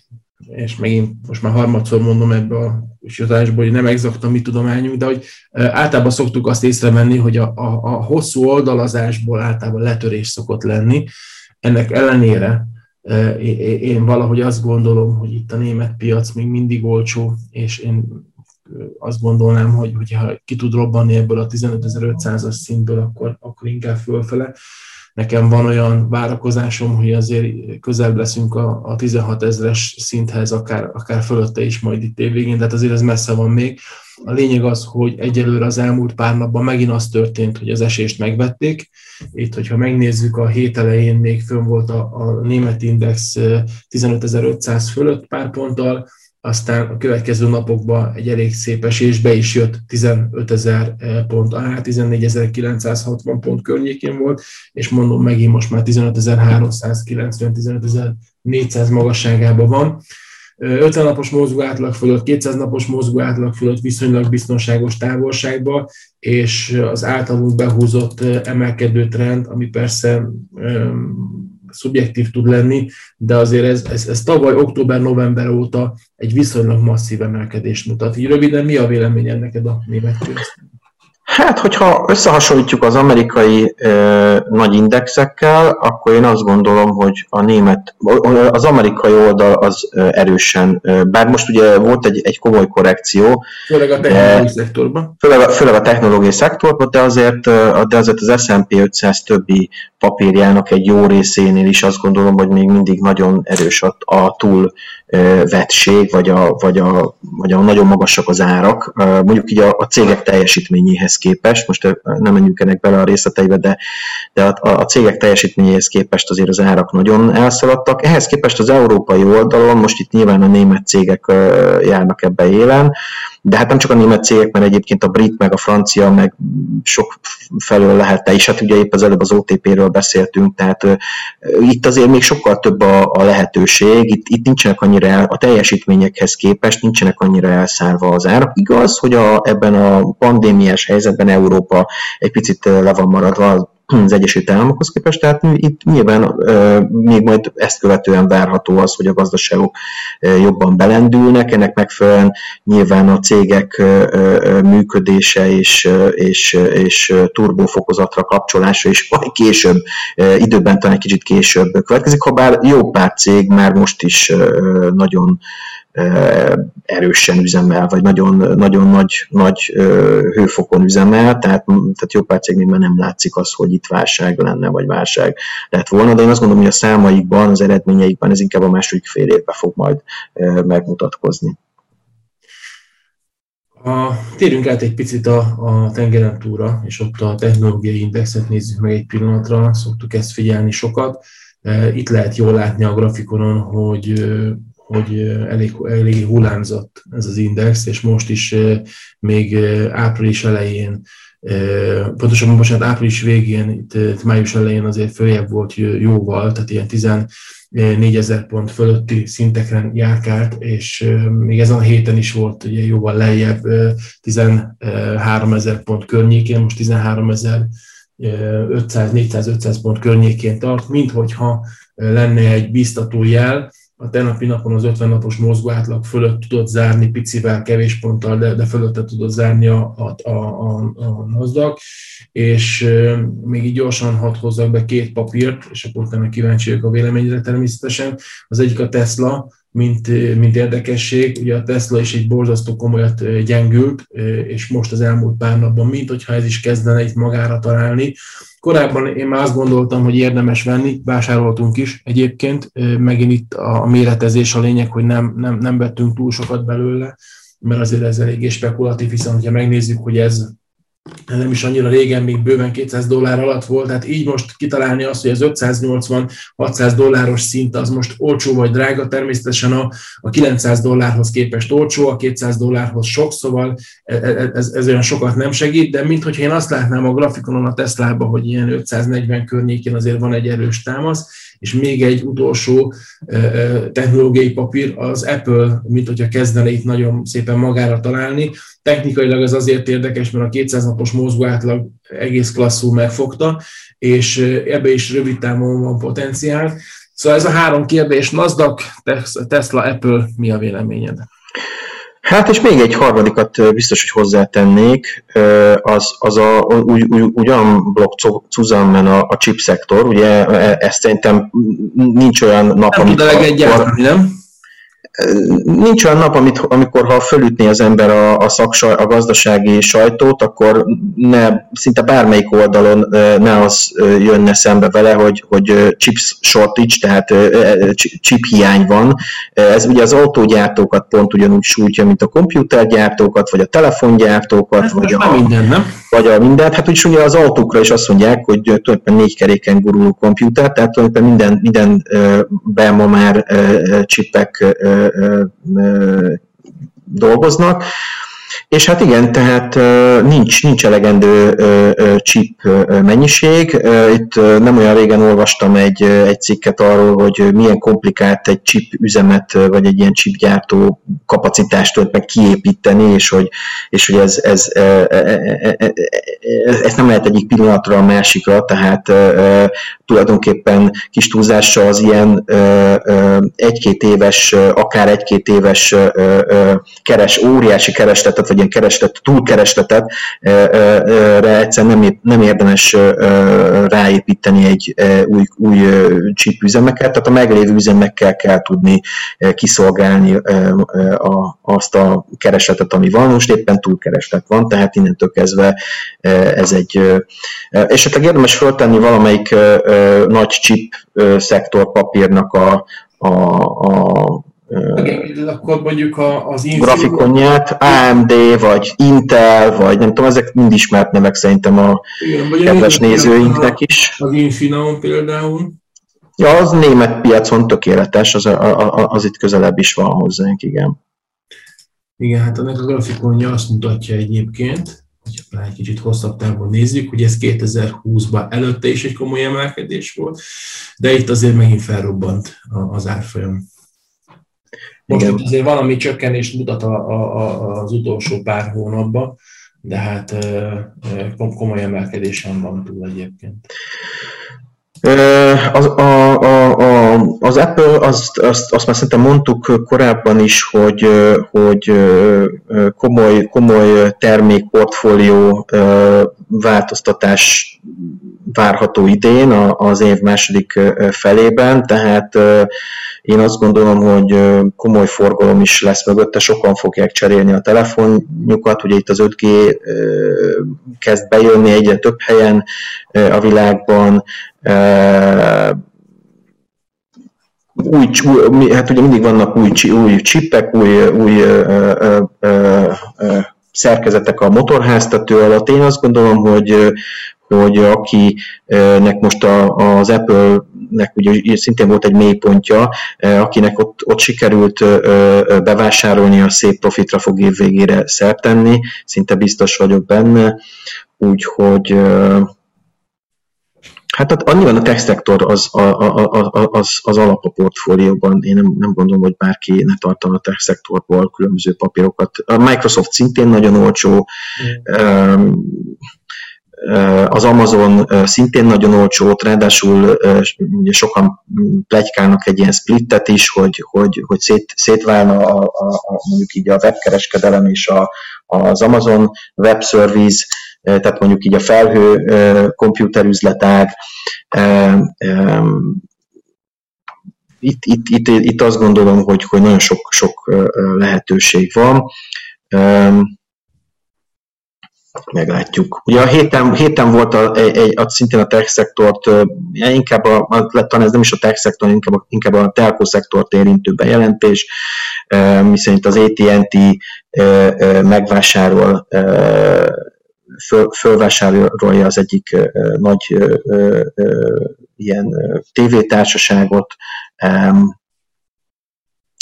és megint most már harmadszor mondom ebbe a kutatásból, hogy nem exakt a mi tudományunk, de hogy általában szoktuk azt észrevenni, hogy a, a, a hosszú oldalazásból általában letörés szokott lenni. Ennek ellenére én valahogy azt gondolom, hogy itt a német piac még mindig olcsó, és én azt gondolnám, hogy hogyha ki tud robbanni ebből a 15.500-as szintből, akkor, akkor inkább fölfele. Nekem van olyan várakozásom, hogy azért közel leszünk a, a 16 ezres szinthez, akár, akár fölötte is majd itt évvégén, tehát azért ez messze van még. A lényeg az, hogy egyelőre az elmúlt pár napban megint az történt, hogy az esést megvették. Itt, hogyha megnézzük, a hét elején még fönn volt a, a német index 15.500 fölött pár ponttal, aztán a következő napokban egy elég szép esés, be is jött 15 ezer pont alá, 14.960 pont környékén volt, és mondom megint most már 15.390-15.400 magasságában van. 50 napos mozgó átlag fölött, 200 napos mozgó átlag fölött viszonylag biztonságos távolságba, és az általunk behúzott emelkedő trend, ami persze szubjektív tud lenni, de azért ez, ez, ez tavaly október-november óta egy viszonylag masszív emelkedést mutat. Így röviden mi a véleményed neked a német piacon? Hát, hogyha összehasonlítjuk az amerikai ö, nagy indexekkel, akkor én azt gondolom, hogy a német, az amerikai oldal az erősen, bár most ugye volt egy, egy komoly korrekció. Főleg a technológiai szektorban. Főleg, főleg a technológiai szektorban, de azért, de azért az S&P 500 többi papírjának egy jó részénél is azt gondolom, hogy még mindig nagyon erős a, a túl vettség, vagy a, vagy, a, vagy a nagyon magasak az árak, mondjuk így a, a cégek teljesítményéhez képest, most nem menjünk ennek bele a részleteibe, de, de a, a cégek teljesítményéhez képest azért az árak nagyon elszaladtak. Ehhez képest az európai oldalon, most itt nyilván a német cégek járnak ebbe élen, de hát nem csak a német cégek, mert egyébként a brit, meg a francia, meg sok felől lehet is, hát ugye épp az előbb az OTP-ről beszéltünk, tehát uh, itt azért még sokkal több a, a lehetőség, itt, itt nincsenek annyira el, a teljesítményekhez képest nincsenek annyira elszárva az árak. Igaz, hogy a, ebben a pandémiás helyzetben Európa egy picit le van maradva az Egyesült Államokhoz képest, tehát itt nyilván még majd ezt követően várható az, hogy a gazdaságok jobban belendülnek, ennek megfelelően nyilván a cégek működése és, és, és turbófokozatra kapcsolása is majd később, időben talán egy kicsit később következik, ha bár jó pár cég már most is nagyon erősen üzemel, vagy nagyon, nagyon nagy, nagy hőfokon üzemel, tehát, tehát jó pár cégnél nem látszik az, hogy itt válság lenne, vagy válság lett volna, de én azt gondolom, hogy a számaikban, az eredményeikben ez inkább a második fél évben fog majd megmutatkozni. A, térjünk át egy picit a, a tengeren túra, és ott a technológiai indexet nézzük meg egy pillanatra, szoktuk ezt figyelni sokat. Itt lehet jól látni a grafikonon, hogy hogy elég, elég hullámzott ez az index, és most is még április elején, pontosabban bocsánat, április végén, itt, itt május elején azért följebb volt jóval, tehát ilyen 14 ezer pont fölötti szintekre járkált, és még ezen a héten is volt ugye jóval lejjebb 13 ezer pont környékén, most 13 ezer 500-400-500 pont környékén tart, minthogyha lenne egy biztató jel, a tegnapi napon az 50 napos mozgó átlag fölött tudott zárni, picivel, kevés ponttal, de, de fölötte tudott zárni a, a, a, a NASDAQ, és még így gyorsan hadd hozzak be két papírt, és akkor utána kíváncsi vagyok a véleményre természetesen. Az egyik a Tesla, mint, mint érdekesség. Ugye a Tesla is egy borzasztó komolyat gyengült, és most az elmúlt pár napban, mint hogyha ez is kezdene itt magára találni. Korábban én már azt gondoltam, hogy érdemes venni, vásároltunk is egyébként, megint itt a méretezés a lényeg, hogy nem, nem, nem vettünk túl sokat belőle, mert azért ez eléggé spekulatív, hiszen ha megnézzük, hogy ez nem is annyira régen, még bőven 200 dollár alatt volt, tehát így most kitalálni azt, hogy az 580-600 dolláros szint az most olcsó vagy drága, természetesen a, a 900 dollárhoz képest olcsó, a 200 dollárhoz sok, szóval e, e, e, ez, ez olyan sokat nem segít, de minthogyha én azt látnám a grafikonon a Tesla-ba, hogy ilyen 540 környékén azért van egy erős támasz, és még egy utolsó technológiai papír, az Apple, mint hogyha kezdene itt nagyon szépen magára találni. Technikailag ez azért érdekes, mert a 200 napos mozgó átlag egész klasszul megfogta, és ebbe is rövid távon van potenciál. Szóval ez a három kérdés, Nasdaq, Tesla, Apple, mi a véleményed? Hát és még egy harmadikat biztos, hogy hozzátennék, az, az a, úgy, úgy, ugyan blokk Zusammen a, a chip szektor, ugye e, ezt szerintem nincs olyan nap, nem amikor... nem? Nincs olyan nap, amit, amikor ha fölütné az ember a, a, szaksaj, a gazdasági sajtót, akkor ne, szinte bármelyik oldalon ne az jönne szembe vele, hogy, hogy chip shortage, tehát chip hiány van. Ez ugye az autógyártókat pont ugyanúgy sújtja, mint a komputergyártókat, vagy a telefongyártókat, hát vagy a, minden, nem? vagy a mindent. Hát úgyis ugye az autókra is azt mondják, hogy tulajdonképpen négy keréken guruló komputer, tehát tulajdonképpen minden, mindenben ma már csipek dolgoznak. És hát igen, tehát nincs, nincs elegendő chip mennyiség. Itt nem olyan régen olvastam egy, egy cikket arról, hogy milyen komplikált egy chip üzemet, vagy egy ilyen chip gyártó kapacitást meg kiépíteni, és hogy, és hogy ez, ez, ez, ez nem lehet egyik pillanatra a másikra, tehát tulajdonképpen kis túlzással az ilyen egy-két éves, akár egy-két éves keres, óriási keresletet, vagy ilyen kereslet, túlkeresletet egyszerűen nem, nem érdemes ráépíteni egy új, új chip üzemeket, tehát a meglévő üzemekkel kell tudni kiszolgálni azt a keresletet, ami van, most éppen túlkereslet van, tehát innentől kezdve ez egy esetleg érdemes föltenni valamelyik nagy chip szektor papírnak a, a, a akkor mondjuk az grafikonját, AMD, vagy Intel, vagy nem tudom, ezek mind ismert nevek szerintem a Igen, kedves nézőinknek is. Az Infineon például. Ja, az német piacon tökéletes, az, az, az itt közelebb is van hozzánk, igen. Igen, hát ennek a grafikonja azt mutatja egyébként, hogyha egy kicsit hosszabb távon nézzük, hogy ez 2020-ban előtte is egy komoly emelkedés volt, de itt azért megint felrobbant az árfolyam. Most Igen. itt azért valami csökkenést mutat a, a, az utolsó pár hónapban, de hát komoly emelkedésen van túl egyébként. Az, a, a, a, az Apple, azt, azt, azt már szerintem mondtuk korábban is, hogy, hogy komoly, komoly termékportfólió változtatás várható idén, az év második felében, tehát én azt gondolom, hogy komoly forgalom is lesz mögötte, sokan fogják cserélni a telefonjukat, ugye itt az 5G kezd bejönni egyre több helyen a világban, új, új, hát ugye mindig vannak új, új csipek, új, új ö, ö, ö, ö, szerkezetek a motorháztató alatt. Én azt gondolom, hogy, hogy akinek most a, az Apple-nek ugye szintén volt egy mélypontja, akinek ott, ott sikerült bevásárolni, a szép profitra fog év végére szert tenni, szinte biztos vagyok benne, úgyhogy Hát annyiban a tech szektor az, a, a, a, az, az alap a portfólióban. Én nem, nem gondolom, hogy bárki ne tartana a tech szektorból különböző papírokat. A Microsoft szintén nagyon olcsó, mm. az Amazon szintén nagyon olcsó, ráadásul ugye sokan plegykálnak egy ilyen splittet is, hogy, hogy, hogy szét, szétválna a, a, a, mondjuk így a webkereskedelem és a, az Amazon Web Service, tehát mondjuk így a felhő komputerüzletág, itt, itt, itt, itt azt gondolom, hogy, hogy nagyon sok, sok lehetőség van. Meglátjuk. Ugye a héten, héten volt a, egy, a, szintén a tech szektort, inkább a, talán ez nem is a tech szektor, inkább inkább a telco szektort érintő bejelentés, miszerint az AT&T megvásárol föl, fölvásárolja az egyik nagy ilyen tévétársaságot,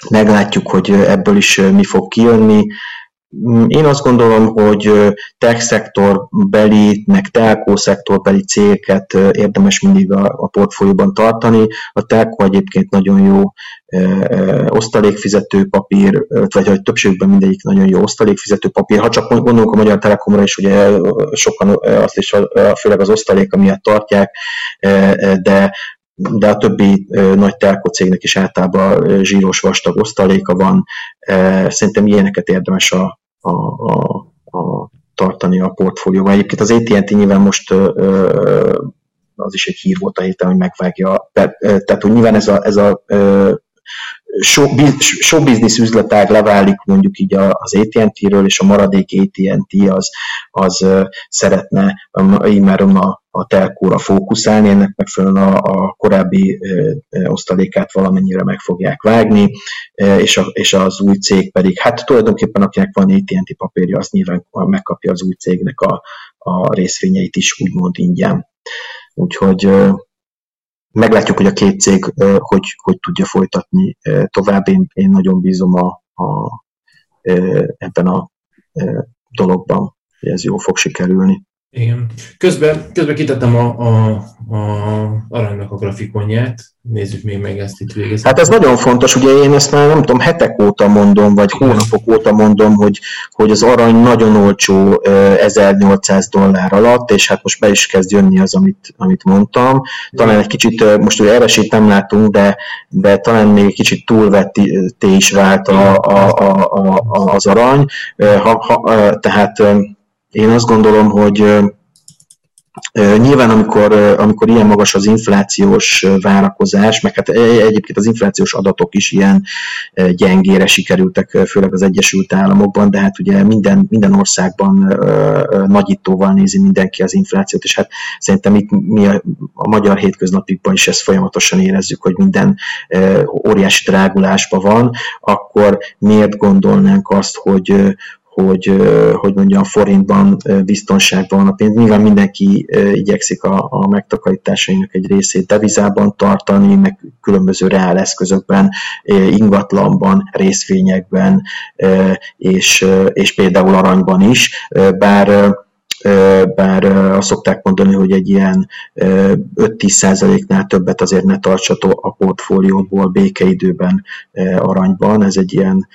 meglátjuk, hogy ebből is mi fog kijönni. Én azt gondolom, hogy tech szektor beli, meg telkó szektor beli cégeket érdemes mindig a, a portfólióban tartani. A telkó egyébként nagyon jó osztalékfizető papír, vagy hogy többségben mindegyik nagyon jó osztalékfizető papír. Ha csak gondolunk a Magyar Telekomra is, ugye sokan azt is főleg az osztalék miatt tartják, de de a többi nagy telko cégnek is általában zsíros vastag osztaléka van. Szerintem ilyeneket érdemes a, a, a, a tartani a portfólióban. Egyébként az AT&T nyilván most az is egy hír volt a héten, hogy megvágja. Tehát, hogy nyilván ez a, ez a show business üzletág leválik mondjuk így az AT&T-ről, és a maradék AT&T az, az szeretne már a, a telkóra fókuszálni, ennek megfelelően a, a korábbi osztalékát valamennyire meg fogják vágni, és, a, és az új cég pedig, hát tulajdonképpen akinek van AT&T papírja, az nyilván megkapja az új cégnek a, a részvényeit is úgymond ingyen. Úgyhogy meglátjuk, hogy a két cég hogy, hogy tudja folytatni tovább. Én, én nagyon bízom a, a, ebben a dologban, hogy ez jól fog sikerülni. Igen. Közben, közben kitettem a, a, a aranynak a grafikonját, nézzük még meg ezt itt végezni. Hát ez nagyon fontos, ugye én ezt már nem tudom, hetek óta mondom, vagy hónapok óta mondom, hogy, hogy az arany nagyon olcsó 1800 dollár alatt, és hát most be is kezd jönni az, amit, amit mondtam. Talán egy kicsit, most ugye eresét nem látunk, de, de talán még egy kicsit túlvetté is vált a, a, a, a, az arany. Ha, ha, tehát én azt gondolom, hogy Nyilván, amikor, amikor ilyen magas az inflációs várakozás, meg hát egyébként az inflációs adatok is ilyen gyengére sikerültek, főleg az Egyesült Államokban, de hát ugye minden, minden országban nagyítóval nézi mindenki az inflációt, és hát szerintem itt mi a, a magyar hétköznapikban is ezt folyamatosan érezzük, hogy minden óriási drágulásban van, akkor miért gondolnánk azt, hogy, hogy, hogy mondjam, forintban biztonságban van a pénz. Nyilván mindenki igyekszik a, a megtakarításainak egy részét devizában tartani, meg különböző reál eszközökben, ingatlanban, részvényekben, és, és például aranyban is, bár bár azt szokták mondani, hogy egy ilyen 5-10%-nál többet azért ne tartsatok a portfólióból békeidőben aranyban. Ez egy ilyen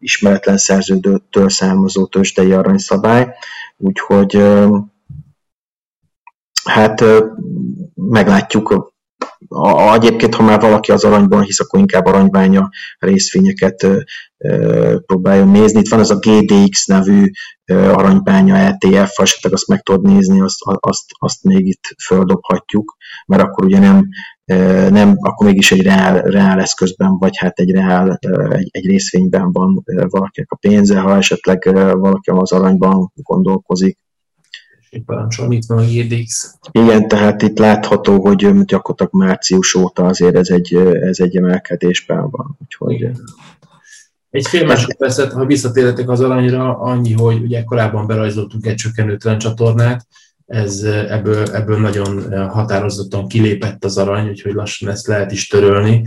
ismeretlen szerződőtől származó tőzsdei aranyszabály, úgyhogy hát meglátjuk. A, egyébként, ha már valaki az aranyban hisz, akkor inkább aranyványa részvényeket próbáljon nézni. Itt van ez a GDX nevű aranybánya ETF, esetleg azt meg tudod nézni, azt, azt, azt még itt földobhatjuk, mert akkor ugye nem nem, akkor mégis egy reál, reál eszközben, vagy hát egy reál, egy, egy részvényben van valakinek a pénze, ha esetleg valaki az aranyban gondolkozik. Parancsolom, itt van a GDX. Igen, tehát itt látható, hogy gyakorlatilag március óta azért ez egy, ez egy emelkedésben van. Úgyhogy... Egy fél másodpercet, ha visszatérhetek az aranyra, annyi, hogy ugye korábban berajzoltunk egy csökkenő csatornát, ez ebből, ebből nagyon határozottan kilépett az arany, úgyhogy lassan ezt lehet is törölni.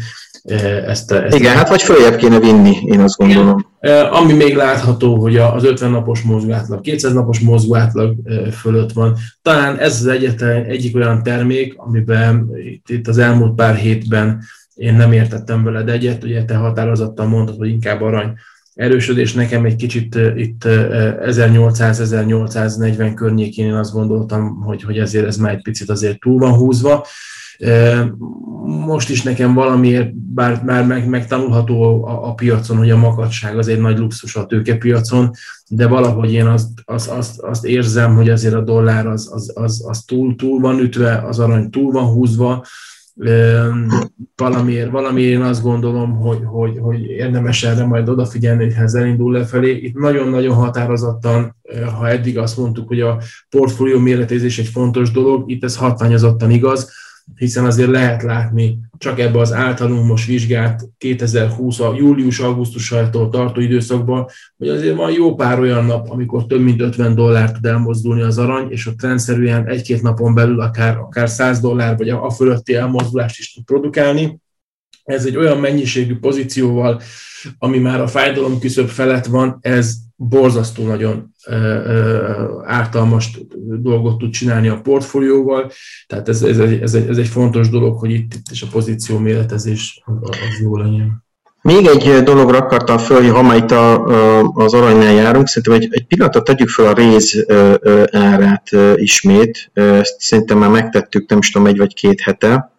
Ezt, ezt Igen, hát vagy följebb kéne vinni, én azt gondolom. Ami még látható, hogy az 50 napos mozgátlag, 200 napos mozgátlag fölött van. Talán ez az egyetlen egyik olyan termék, amiben itt, itt az elmúlt pár hétben én nem értettem veled egyet, ugye te határozottan mondtad, hogy inkább arany erősödés nekem egy kicsit itt 1800-1840 környékén én azt gondoltam, hogy, hogy ezért ez már egy picit azért túl van húzva. Most is nekem valamiért, bár már meg, megtanulható a, a piacon, hogy a makadság az egy nagy luxus a tőkepiacon, de valahogy én azt, azt, azt, azt érzem, hogy azért a dollár az, az, az, az túl, túl van ütve, az arany túl van húzva, valamiért, valamiért én azt gondolom, hogy, hogy, hogy érdemes erre majd odafigyelni, hogy ez elindul lefelé. Itt nagyon-nagyon határozottan, ha eddig azt mondtuk, hogy a portfólió méretezés egy fontos dolog, itt ez hatványozottan igaz, hiszen azért lehet látni csak ebbe az általunk most vizsgált 2020 a július-augusztusától tartó időszakban, hogy azért van jó pár olyan nap, amikor több mint 50 dollár tud elmozdulni az arany, és ott rendszerűen egy-két napon belül akár, akár 100 dollár vagy a fölötti elmozdulást is tud produkálni. Ez egy olyan mennyiségű pozícióval, ami már a fájdalom küszöb felett van, ez borzasztó nagyon ártalmas dolgot tud csinálni a portfólióval, tehát ez, ez, egy, ez, egy, ez egy fontos dolog, hogy itt, itt is a pozíció méretezés az jó legyen. Még egy dologra akartam föl, ha már itt a, a, az aranynál járunk, szerintem egy, egy pillanatot tegyük fel a réz árát ismét. Ezt szerintem már megtettük, nem is tudom, egy vagy két hete.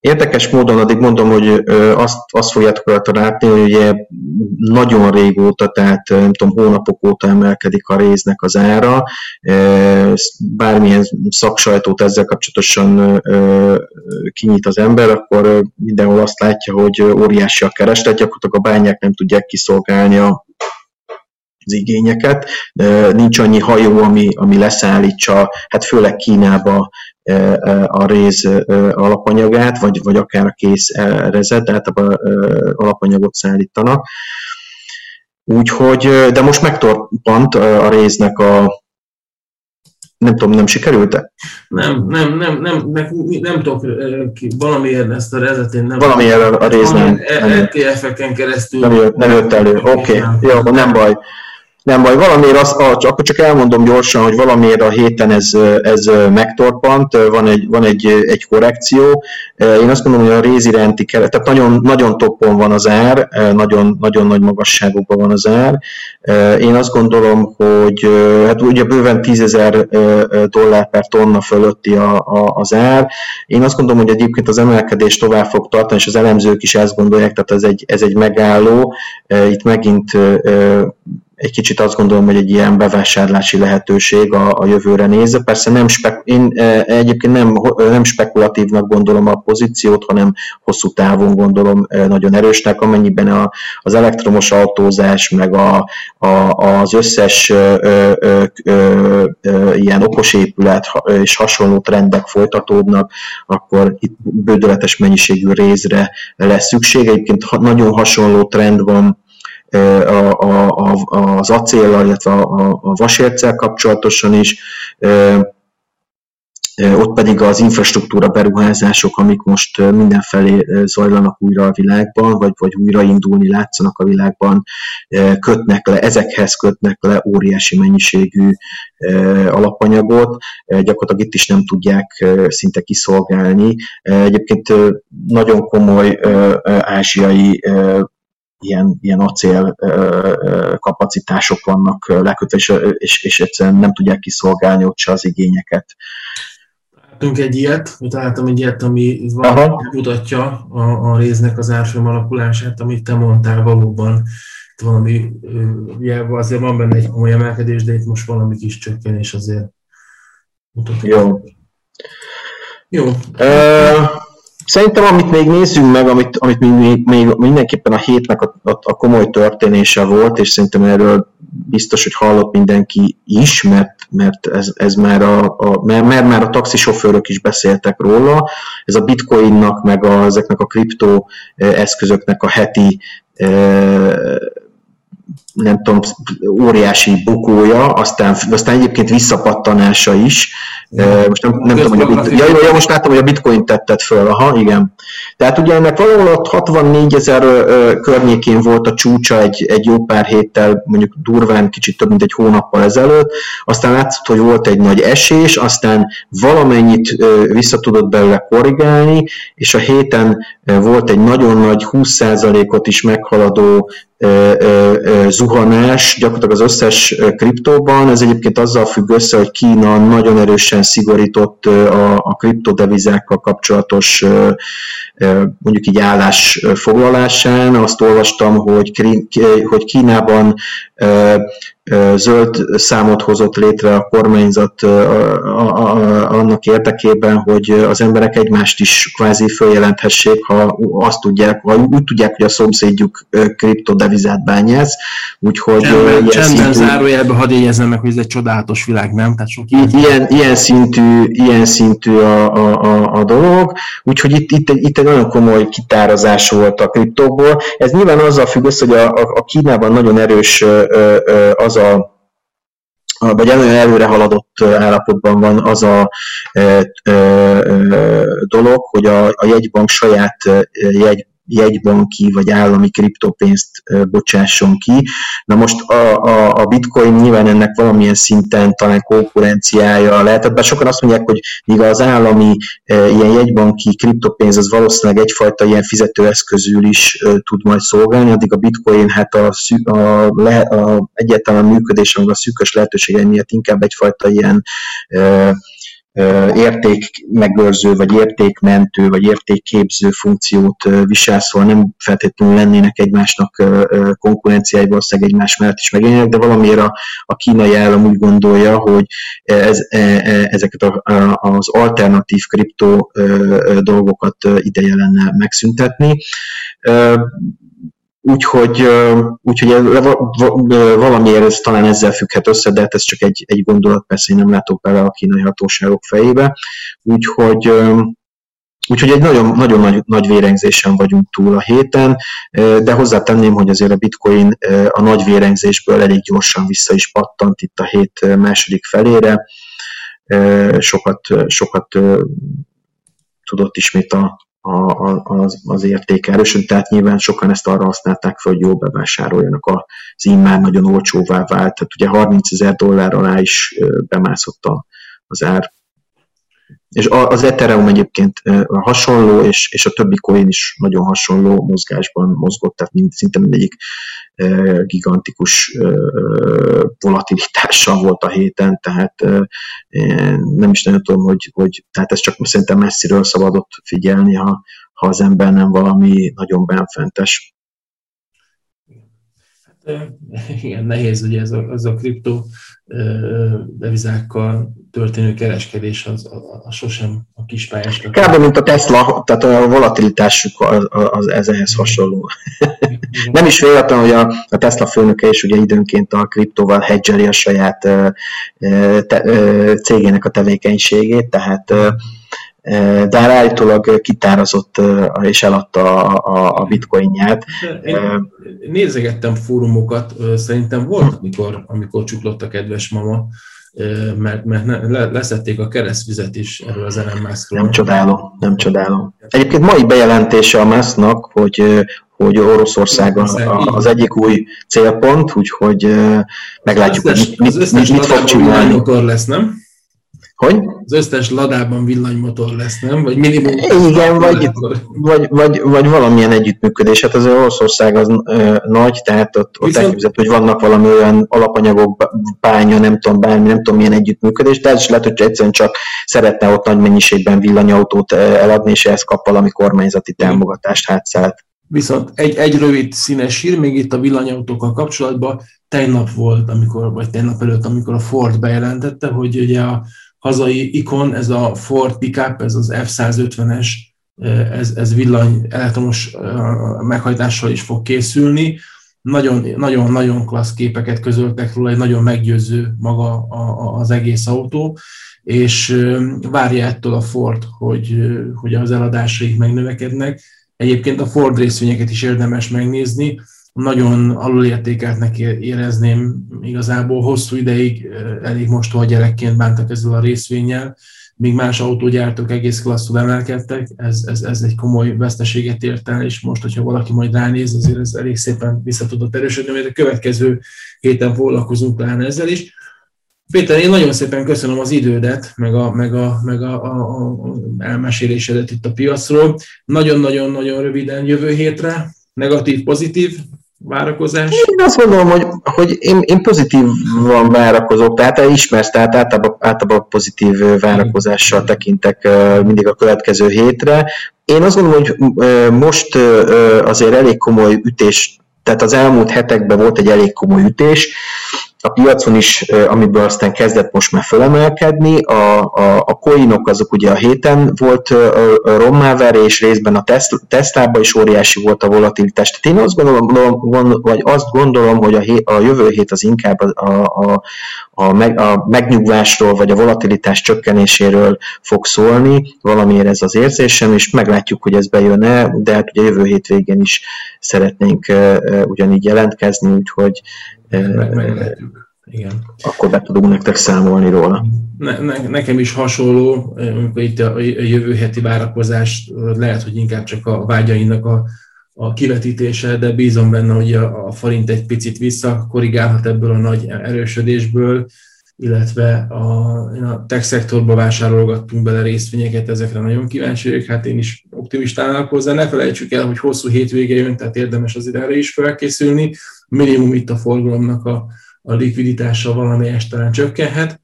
Érdekes módon addig mondom, hogy azt, azt fogjátok rajta látni, hogy ugye nagyon régóta, tehát nem tudom, hónapok óta emelkedik a réznek az ára. Bármilyen szaksajtót ezzel kapcsolatosan kinyit az ember, akkor mindenhol azt látja, hogy óriási a kereslet, gyakorlatilag a bányák nem tudják kiszolgálni a az igényeket. Nincs annyi hajó, ami, ami leszállítsa, hát főleg Kínába a réz alapanyagát, vagy, vagy akár a kész rezet, tehát alapanyagot szállítanak. Úgyhogy, de most megtorpant a réznek a, nem tudom, nem sikerült-e? Nem, nem, nem, nem, nem, nem tudok ki, valamiért ezt a rezet én nem... Valamiért a, a rész nem. LTF-eken keresztül... Nem jött, nem jött elő, oké, okay. jó, nem baj. Nem baj, valamiért az, akkor csak elmondom gyorsan, hogy valamiért a héten ez, ez megtorpant, van egy, van egy, egy korrekció. Én azt mondom, hogy a réz iránti keret, tehát nagyon, nagyon toppon van az ár, nagyon, nagyon nagy magasságokban van az ár. Én azt gondolom, hogy hát ugye bőven 10 ezer dollár per tonna fölötti a, a, az ár. Én azt gondolom, hogy egyébként az emelkedés tovább fog tartani, és az elemzők is ezt gondolják, tehát ez egy, ez egy megálló. Itt megint egy kicsit azt gondolom, hogy egy ilyen bevásárlási lehetőség a, a jövőre nézve. Persze nem spek, én e, egyébként nem, nem spekulatívnak gondolom a pozíciót, hanem hosszú távon gondolom e, nagyon erősnek, amennyiben a, az elektromos autózás, meg a, a, az összes ö, ö, ö, ö, ilyen okos épület és hasonló trendek folytatódnak, akkor itt bődöletes mennyiségű részre lesz szükség. Egyébként nagyon hasonló trend van a, a, az acéllal, illetve a, a vasérccel kapcsolatosan is, ott pedig az infrastruktúra beruházások, amik most mindenfelé zajlanak újra a világban, vagy, vagy újraindulni látszanak a világban, kötnek le, ezekhez kötnek le óriási mennyiségű alapanyagot, gyakorlatilag itt is nem tudják szinte kiszolgálni. Egyébként nagyon komoly ázsiai ilyen, ilyen acél kapacitások vannak lekötve, és, és, és egyszerűen nem tudják kiszolgálni ott se az igényeket. Találtunk egy ilyet, találtam egy ilyet, ami mutatja a, a résznek az árfolyam alakulását, amit te mondtál valóban. Itt valami, ugye azért van benne egy komoly emelkedés, de itt most valami kis csökkenés azért mutatja. Jó. Jó. Uh, Szerintem, amit még nézzünk meg, amit, amit még, még mindenképpen a hétnek a, a, a komoly történése volt, és szerintem erről biztos, hogy hallott mindenki is, mert, mert ez, ez már, a, a, mert, mert már a taxisofőrök is beszéltek róla, ez a bitcoinnak, meg a, ezeknek a kriptó eh, eszközöknek a heti eh, nem tudom, óriási bukója, aztán, aztán egyébként visszapattanása is. Most nem, nem tudom, hogy a bitcoin, ja, ja, most láttam, hogy a bitcoin tetted föl, aha, igen. Tehát ugye ennek valahol ott 64 ezer környékén volt a csúcsa egy, egy jó pár héttel, mondjuk durván kicsit több mint egy hónappal ezelőtt, aztán látszott, hogy volt egy nagy esés, aztán valamennyit vissza tudott belőle korrigálni, és a héten volt egy nagyon nagy 20%-ot is meghaladó zuhanás gyakorlatilag az összes kriptóban. Ez egyébként azzal függ össze, hogy Kína nagyon erősen szigorított a, a kriptodevizákkal kapcsolatos mondjuk így állásfoglalásán. Azt olvastam, hogy, hogy Kínában zöld számot hozott létre a kormányzat annak érdekében, hogy az emberek egymást is kvázi följelenthessék, ha azt tudják, ha úgy tudják, hogy a szomszédjuk kriptodevizát bányász. Úgyhogy csendben, csendben szintű, zárójelben hadd jegyezzem meg, hogy ez egy csodálatos világ, nem? Tehát sok ilyen, ilyen, szintű, ilyen szintű a, a, a, a dolog, úgyhogy itt, itt, itt egy nagyon komoly kitárazás volt a kriptókból. Ez nyilván azzal függ össze, hogy a, a, a Kínában nagyon erős az az a vagy nagyon előre haladott állapotban van az a e, e, dolog, hogy a, a jegybank saját jegy jegybanki vagy állami kriptopénzt bocsásson ki. Na most a, a, a bitcoin nyilván ennek valamilyen szinten talán konkurenciája lehet, bár sokan azt mondják, hogy míg az állami ilyen jegybanki kriptopénz az valószínűleg egyfajta ilyen fizetőeszközül is tud majd szolgálni, addig a bitcoin hát a, a, a, a egyáltalán működés, a szűkös lehetőségei miatt inkább egyfajta ilyen értékmegőrző, vagy értékmentő, vagy értékképző funkciót visel, szóval nem feltétlenül lennének egymásnak konkurenciái, valószínűleg egymás mellett is megjelennek, de valamiért a, a kínai állam úgy gondolja, hogy ez, e, e, ezeket a, az alternatív kriptó dolgokat ideje lenne megszüntetni. Úgyhogy, úgyhogy valamiért ez talán ezzel függhet össze, de hát ez csak egy, egy gondolat, persze én nem látok bele a kínai hatóságok fejébe. Úgyhogy, Úgyhogy egy nagyon, nagyon nagy, nagy vérengzésen vagyunk túl a héten, de hozzátenném, hogy azért a bitcoin a nagy vérengzésből elég gyorsan vissza is pattant itt a hét második felére. Sokat, sokat tudott ismét a, a, az, az érték erősödni, tehát nyilván sokan ezt arra használták fel, hogy jól bevásároljanak. Az immár nagyon olcsóvá vált, tehát ugye 30 ezer dollár alá is bemászott az ár. És az Ethereum egyébként hasonló, és, és a többi coin is nagyon hasonló mozgásban mozgott, tehát mind, szinte mindegyik gigantikus volatilitással volt a héten, tehát nem is nagyon tudom, hogy, hogy tehát ez csak szerintem messziről szabadott figyelni, ha, ha az ember nem valami nagyon benfentes. Igen, nehéz ugye ez a, az a kriptó devizákkal történő kereskedés az, az, az sosem a kispályás. Kb. mint a Tesla, tehát a volatilitásuk az, az, ez ehhez hasonló. Nem is véletlen, hogy a, a Tesla főnöke is ugye időnként a kriptóval hedgeli a saját te, cégének a tevékenységét, tehát de állítólag kitározott és eladta a, a bitcoinját. Én nézegettem fórumokat, szerintem volt, amikor, amikor csuklott a kedves mama, mert, mert le, leszették a keresztvizet is erről az Elon Muskról. Nem csodálom, nem csodálom. Egyébként mai bejelentése a Musknak, hogy hogy Oroszország az egyik új célpont, úgyhogy meglátjuk, hogy mit, mit, mit fog csinálni. lesz, nem? Hogy? Az összes ladában villanymotor lesz, nem? Vagy minimum. Igen, vagy, vagy, vagy, vagy, valamilyen együttműködés. Hát az Oroszország az ö, nagy, tehát ott, ott Viszont... elképzelhető, hogy vannak valami olyan alapanyagok, bánya, nem tudom, bármi, nem tudom milyen együttműködés, de ez is lehet, hogy egyszerűen csak szeretne ott nagy mennyiségben villanyautót eladni, és ehhez kap valami kormányzati támogatást hátszállt. Viszont egy, egy rövid színes hír, még itt a villanyautókkal kapcsolatban, tegnap volt, amikor, vagy tegnap előtt, amikor a Ford bejelentette, hogy ugye a hazai ikon, ez a Ford pickup, ez az F-150-es, ez, ez villany elektromos meghajtással is fog készülni. Nagyon-nagyon klassz képeket közöltek róla, egy nagyon meggyőző maga az egész autó, és várja ettől a Ford, hogy, hogy az eladásaik megnövekednek. Egyébként a Ford részvényeket is érdemes megnézni, nagyon alulértékeltnek érezném igazából hosszú ideig, elég mostoha gyerekként bántak ezzel a részvényel, míg más autógyártók egész klasszul emelkedtek, ez, ez, ez egy komoly veszteséget ért el, és most, hogyha valaki majd ránéz, azért ez elég szépen vissza tudott erősödni, mert a következő héten foglalkozunk talán ezzel is. Péter, én nagyon szépen köszönöm az idődet, meg a, meg a, meg a, a, a elmesélésedet itt a piacról. Nagyon-nagyon-nagyon röviden jövő hétre, negatív, pozitív, várakozás? Én azt gondolom, hogy, hogy én, én pozitívan várakozok, tehát ismersz, tehát általában, általában pozitív várakozással tekintek mindig a következő hétre. Én azt gondolom, hogy most azért elég komoly ütés, tehát az elmúlt hetekben volt egy elég komoly ütés, a piacon is, amiből aztán kezdett most már fölemelkedni. A, a, a coinok azok ugye a héten volt rommáverés, részben a Tesla-ban is óriási volt a volatilitás. Tehát én azt gondolom, vagy azt gondolom, hogy a, hé, a jövő hét az inkább a, a, a, meg, a megnyugvásról, vagy a volatilitás csökkenéséről fog szólni, valamiért ez az érzésem, és meglátjuk, hogy ez bejön-e, de hát ugye jövő hét végén is szeretnénk ugyanígy jelentkezni, úgyhogy Meglehetjük. Igen. Akkor be tudunk nektek számolni róla. Ne, ne, nekem is hasonló, amikor itt a, a jövő heti várakozás lehet, hogy inkább csak a vágyainak a, a kivetítése, de bízom benne, hogy a, a forint egy picit visszakorrigálhat ebből a nagy erősödésből, illetve a, a tech szektorba vásárolgattunk bele részvényeket, ezekre nagyon kíváncsi vagyok, hát én is optimistán állok hozzá. Ne felejtsük el, hogy hosszú hétvége jön, tehát érdemes azért erre is felkészülni. Minimum itt a forgalomnak a, a likviditása valamelyest talán csökkenhet.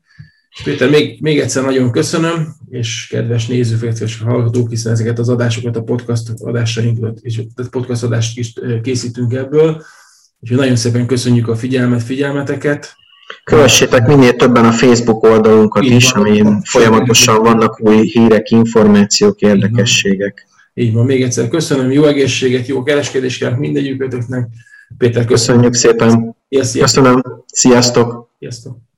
Péter, még, még egyszer nagyon köszönöm, és kedves nézők, és hallgatók, hiszen ezeket az adásokat, a podcast adásainkat, és a podcast adást is készítünk ebből. Úgyhogy nagyon szépen köszönjük a figyelmet, figyelmeteket. Kövessétek minél többen a Facebook oldalunkat Így is, amin folyamatosan vannak új hírek, információk, érdekességek. Így van, még egyszer köszönöm, jó egészséget, jó kereskedést kívánok mindegyikőtöknek. Péter, köszönjük szépen. Köszönöm. Sziasztok. Sziasztok.